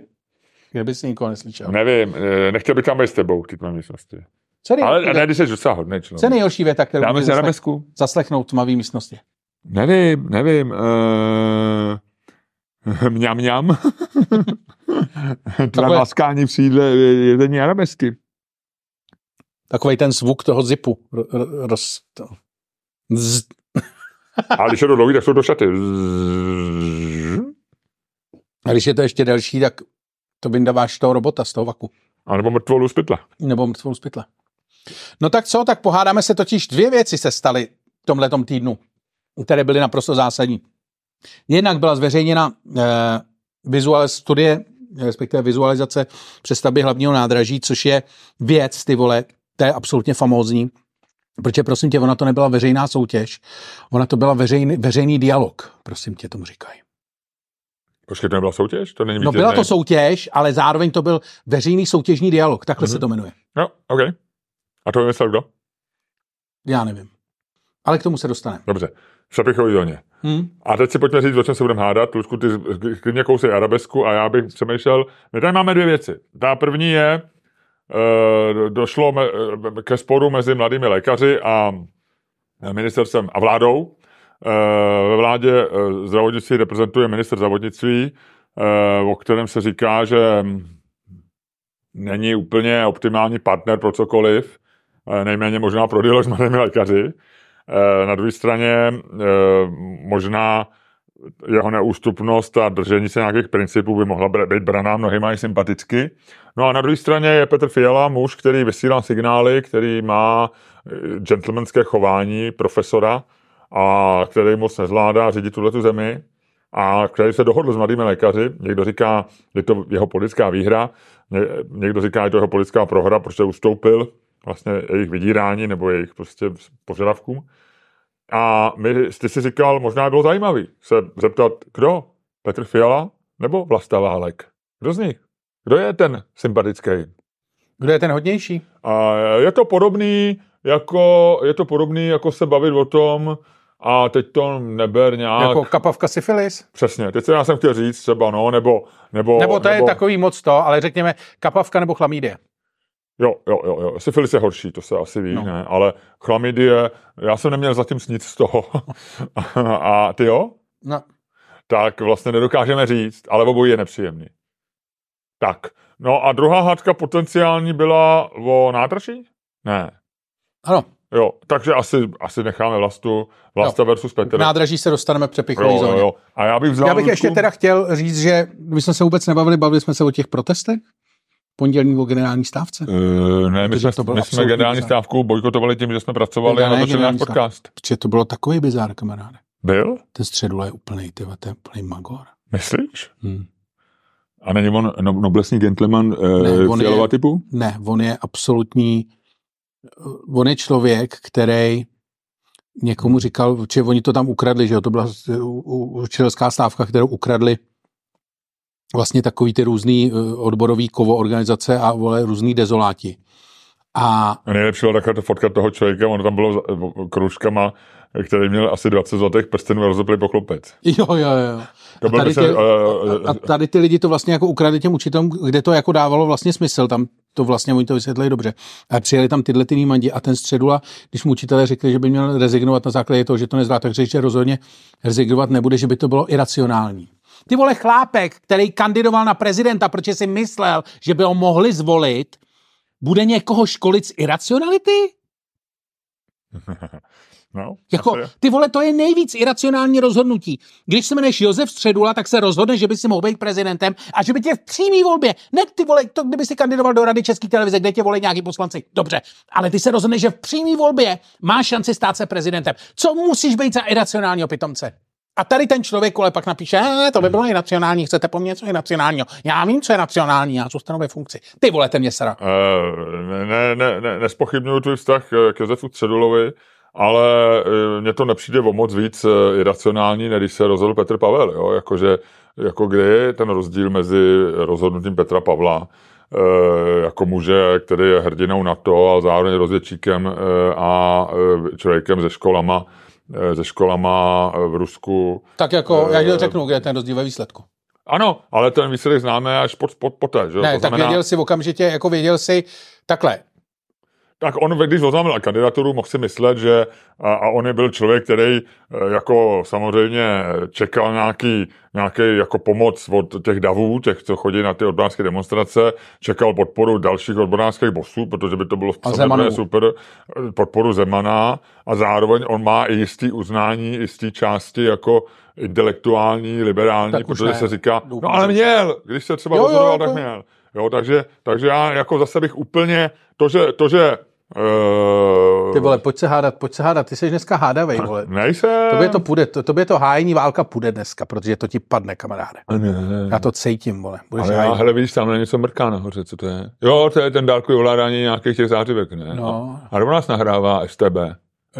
Kdyby si nikoho neslyšel. Nevím, eh, nechtěl bych tam být s tebou v té tvé místnosti. Co je, Ale ne, když jsi docela hodný co je člověk. nejhorší věta, kterou Dáme zaslech... zaslechnout v tmavé místnosti? Nevím, nevím. Uh, mňam, mňam. Tvé Takhle- maskání v sídle je- jezení arabesky. Takový ten zvuk toho zipu. Roz... to. A když je to dlouhý, tak jsou do šaty. A když je to ještě delší, tak to vyndáváš toho robota, z toho vaku. A nebo mrtvolu z pytle. Nebo mrtvou z pytle. No tak co, tak pohádáme se totiž dvě věci se staly v tomhletom týdnu, které byly naprosto zásadní. Jednak byla zveřejněna eh, vizual studie, respektive vizualizace přestavby hlavního nádraží, což je věc, ty vole, to je absolutně famózní, protože prosím tě, ona to nebyla veřejná soutěž, ona to byla veřejný, veřejný dialog, prosím tě, tomu říkají. Počkej, to nebyla soutěž? To není No byla to soutěž, ale zároveň to byl veřejný soutěžní dialog, takhle Mhm. se to jmenuje. No, OK. A to vymyslel kdo? Já nevím. Ale k tomu se dostaneme. Dobře. V Šapichový zóně. Hm? A teď si pojďme říct, o čem se budeme hádat. Lučku, ty klidně kousej arabesku a já bych přemýšlel. My tady máme dvě věci. Ta první je, eh, došlo eh, ke sporu mezi mladými lékaři a ministerstvem a vládou. Eh, Ve vládě eh, zdravotnictví reprezentuje minister zdravotnictví, eh, o kterém se říká, že hm, není úplně optimální partner pro cokoliv, eh, nejméně možná pro dialog s mladými lékaři. Eh, Na druhé straně eh, možná jeho neústupnost a držení se nějakých principů by mohla být braná mnohými i sympaticky. No a na druhé straně je Petr Fiala, muž, který vysílá signály, který má eh, gentlemanské chování profesora a který moc nezvládá řídit tuhle tu zemi a který se dohodl s mladými lékaři. Někdo říká, je to jeho politická výhra, ně- někdo říká, je to jeho politická prohra, protože ustoupil vlastně jejich vydírání nebo jejich prostě požadavkům. A my, ty si říkal, možná bylo zajímavý se zeptat, kdo? Petr Fiala nebo Vlasta Válek? Kdo z nich? Kdo je ten sympatický? Kdo je ten hodnější? A je to podobný, jako, je to podobný, jako se bavit o tom, a teď to neber nějak. Jako kapavka syfilis? Přesně, teď se já jsem chtěl říct třeba, no, nebo... Nebo, Nebo to je takový moc to, ale řekněme kapavka nebo chlamídie. Jo, jo, jo, jo. Syfilis je horší, to se asi ví, No. ne? Ale chlamydie, já jsem neměl zatím nic z toho. a ty jo? No, tak vlastně nedokážeme říct, ale obojí je nepříjemný. Tak, no a druhá hádka potenciální byla o nádraží? Ne. ano, Jo, takže asi, asi necháme vlastu, Vlasta versus k Petr. nádraží se dostaneme přepichový Jo, jo, zóně. jo. A já bych vzal... Já bych ještě teda chtěl říct, že my jsme se vůbec nebavili, bavili jsme se o těch protestech pondělní o generální stávce. Uh, ne, my jsme, to my jsme generální bizar. stávku bojkotovali tím, že jsme pracovali a natočili náš podcast. Protože to bylo takový bizár, kamaráde. Byl? Ten středula je úplný, ty to je úplný magor. Myslíš? Hmm. A není on no, noblesní gentleman uh, Ne, on fialová je- typu? Ne, on je absolutní, on je člověk, který někomu říkal, že oni to tam ukradli, že jo, to byla učitelská stávka, kterou ukradli vlastně takový ty různý eh, odborový kovo organizace a vole různý dezoláti. A A nejlepší byla taková ta fotka toho člověka, on tam bylo za- kružkama, který měl asi 20 zlatých prstenů a rozopli poklopec. jo, jo, jo. A tady, ty, eh, a tady ty lidi to vlastně jako ukradli těm učitelům, kde to jako dávalo vlastně smysl, tam to vlastně oni to vysvětlili dobře. A přijeli tam tyhle ty mandi a ten středula, když mu učitelé řekli, že by měl rezignovat na základě toho, že to nezvládá, tak řekl, že rozhodně rezignovat nebude, že by to bylo iracionální. Ty vole chlápek, který kandidoval na prezidenta, protože si myslel, že by ho mohli zvolit, bude někoho školit z iracionality? no, Jako, ty vole, to je nejvíc iracionální rozhodnutí. Když se jmenuješ Josef Středula, tak se rozhodne, že by si mohl být prezidentem a že by tě v přímé volbě, ne ty vole, to kdyby si kandidoval do Rady České televize, kde tě volí nějaký poslanci, dobře, ale ty se rozhodneš, že v přímé volbě máš šanci stát se prezidentem. Co musíš být za iracionálního pitomce? A tady ten člověk ale pak napíše, "Eh, to by bylo iracionální, chcete po mně něco iracionálního. Já vím, co je racionální, já zůstanu ve funkci. Ty vole, ten mě sera. Eh, ne, ne, ne, nespochybnuju tvůj vztah eh, k Josefu Středulovi, ale eh, mně to nepřijde o moc víc eh, iracionální, než když se rozhodl Petr Pavel. Jo? Jakože, jako kde je ten rozdíl mezi rozhodnutím Petra Pavla eh, jako muže, který je hrdinou NATO a zároveň rozvědčíkem eh, a eh, člověkem se školama, eh, se školama eh, v Rusku. Tak jako, já ti Eh, řeknu, kde je ten rozdíl ve výsledku. Ano, ale ten výsledek známe až pod, pod, poté. Že? Ne, To tak znamená- věděl si okamžitě, jako věděl si, takhle, Tak on, když oznámil kandidaturu, mohl si myslet, že a, a on je byl člověk, který eh, jako samozřejmě čekal nějaký, nějaký jako pomoc od těch davů, těch, co chodí na ty odborářské demonstrace, čekal podporu dalších odborářských bosů, protože by to bylo samozřejmě super, eh, podporu Zemana a zároveň on má i jistý uznání, jistý části jako intelektuální, liberální, Tak protože ne. se říká, Doufám, no ale měl, když se třeba Jo, jo, rozhodoval, tak měl. Jo, takže, takže já jako zase bych úplně, to, že, to, že uh, Ty vole, pojď se hádat, pojď se hádat, ty jsi dneska hádavej, vole. nejsem. Tobě to půjde, to, tobě to hájení válka půjde dneska, protože to ti padne, kamaráde. Ne, Já to cítím, vole. Budeš ale já, hele, vidíš, tam něco mrká nahoře, co to je? Jo, to je ten dálkový ovládání nějakých těch zářivek, ne? No. A nebo nás nahrává STB.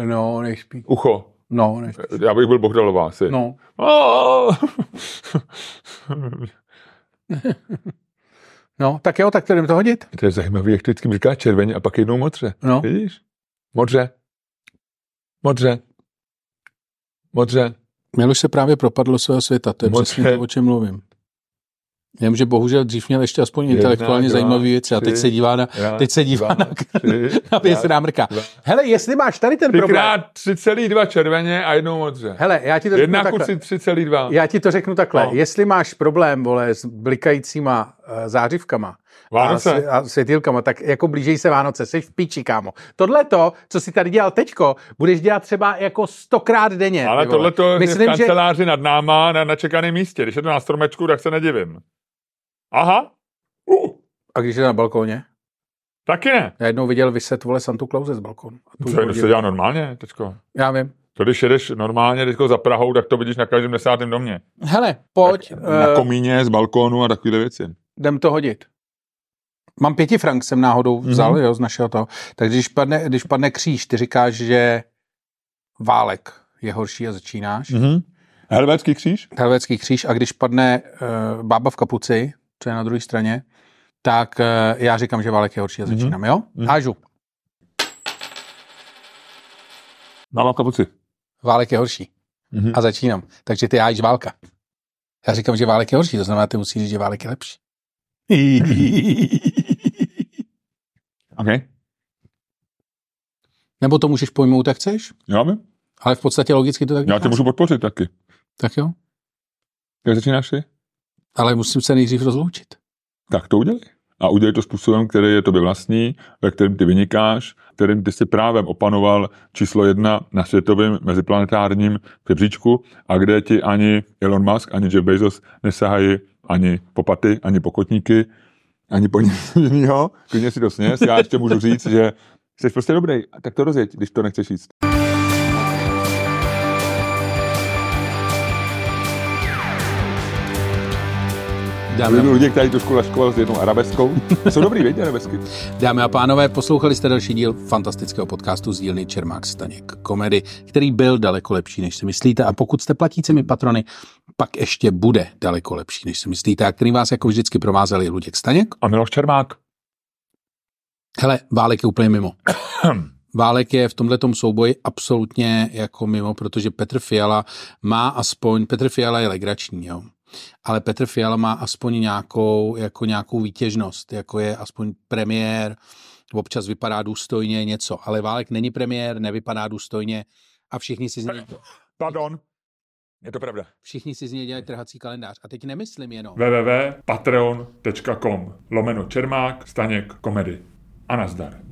No, nejspíš. Ucho. No, nejspíš. Já bych byl Bohdalová asi. No. No, tak jo, tak to jdeme to hodit. to je zajímavý, jak to vždycky říká červeně a pak jednou modře. No. Vidíš? Modře. Modře. Modře. Miloš se právě propadlo svého světa, to je Moc přesně to, o čem mluvím. Vím, že bohužel dřív měl ještě aspoň Jedna, intelektuálně dva, zajímavé věci a teď se dívá na, Já, teď se dívá dva, na, tři, na věc, já- na mrka. dva. Hele, jestli máš tady ten problém, Třikrát 3,2 červeně a jednou modře. hele, já ti to řeknu Jedna ku takhle. 3,2. Já ti to řeknu takhle. No. Jestli máš problém, vole, s blikajícíma zářivkama a, Vánoce. a světýlkama, tak jako blížej se Vánoce, jsi v píči, kámo. Tohle to, co jsi tady dělal teďko, budeš dělat třeba jako stokrát denně. Ale tohle to je v Myslím, že kanceláři nad náma na načekaném místě. Když je to na stromečku, tak se nedivím. Aha. Uh, A když je na balkóně? taky ne. Já jednou viděl vyset, vole, Santu Clause z tu To se dělá normálně, teďko. Já vím. To když jedeš normálně teďko za Prahou, tak to vidíš na každém desátém domě. Hele, pojď, Na uh, komíně, z balkónu a takové věci. Jdem to hodit. Mám pěti frank, jsem náhodou vzal, Mhm. jo, z našeho toho. Takže když padne, když padne kříž, ty říkáš, že válek je horší a začínáš. Mm-hmm. Helvétský kříž? Helvétský kříž a když padne uh, bába v kapuci, co je na druhé straně, tak uh, já říkám, že válek je horší a Mhm. začínám, jo? Mhm. Hážu. Mám kapuci. Válek je horší Mm-hmm. a začínám. Takže ty hájíš válka. Já říkám, že válek je horší, to znamená, ty musíš říct, že válek je lepší. OK. Nebo to můžeš pojmout, jak chceš, Já vím. ale v podstatě logicky to tak Já tě můžu podpořit taky. Tak jo, Jak začínáš ty? ale musím se nejdřív rozloučit. Tak to udělej. A udělej to způsobem, který je tobě vlastní, ve kterém ty vynikáš, kterým ty si právem opanoval číslo jedna na světovém meziplanetárním žebříčku a kde ti ani Elon Musk, ani Jeff Bezos nesahají ani po paty, ani po kotníky, ani po nic jiného. Klidně si to sněz. Já ještě můžu říct, že jsi prostě dobrý. Tak to rozjeď, když to nechceš jíst. Dámy a... Lidi, kteří trošku laškoval s jednou arabeskou. Jsou dobrý, vědě, arabesky. Dámy a pánové, poslouchali jste další díl fantastického podcastu z dílny Čermák Staněk komedy, který byl daleko lepší, než si myslíte. A pokud jste platícími patrony, pak ještě bude daleko lepší, než si myslíte. A který vás jako vždycky provázeli Luděk Staněk. A Miloš Čermák. Hele, Válek je úplně mimo. Válek je v tomto souboji absolutně jako mimo, protože Petr Fiala má aspoň, Petr Fiala je legrační, jo. Ale Petr Fiala má aspoň nějakou, jako nějakou výtěžnost, jako je aspoň premiér, občas vypadá důstojně něco, ale Válek není premiér, nevypadá důstojně a všichni si z něj... Pardon, je to pravda. Všichni si z něj dělají trhací kalendář. A teď nemyslím jenom. www.patreon.com lomeno Čermák, Staněk, komedy. A nazdar.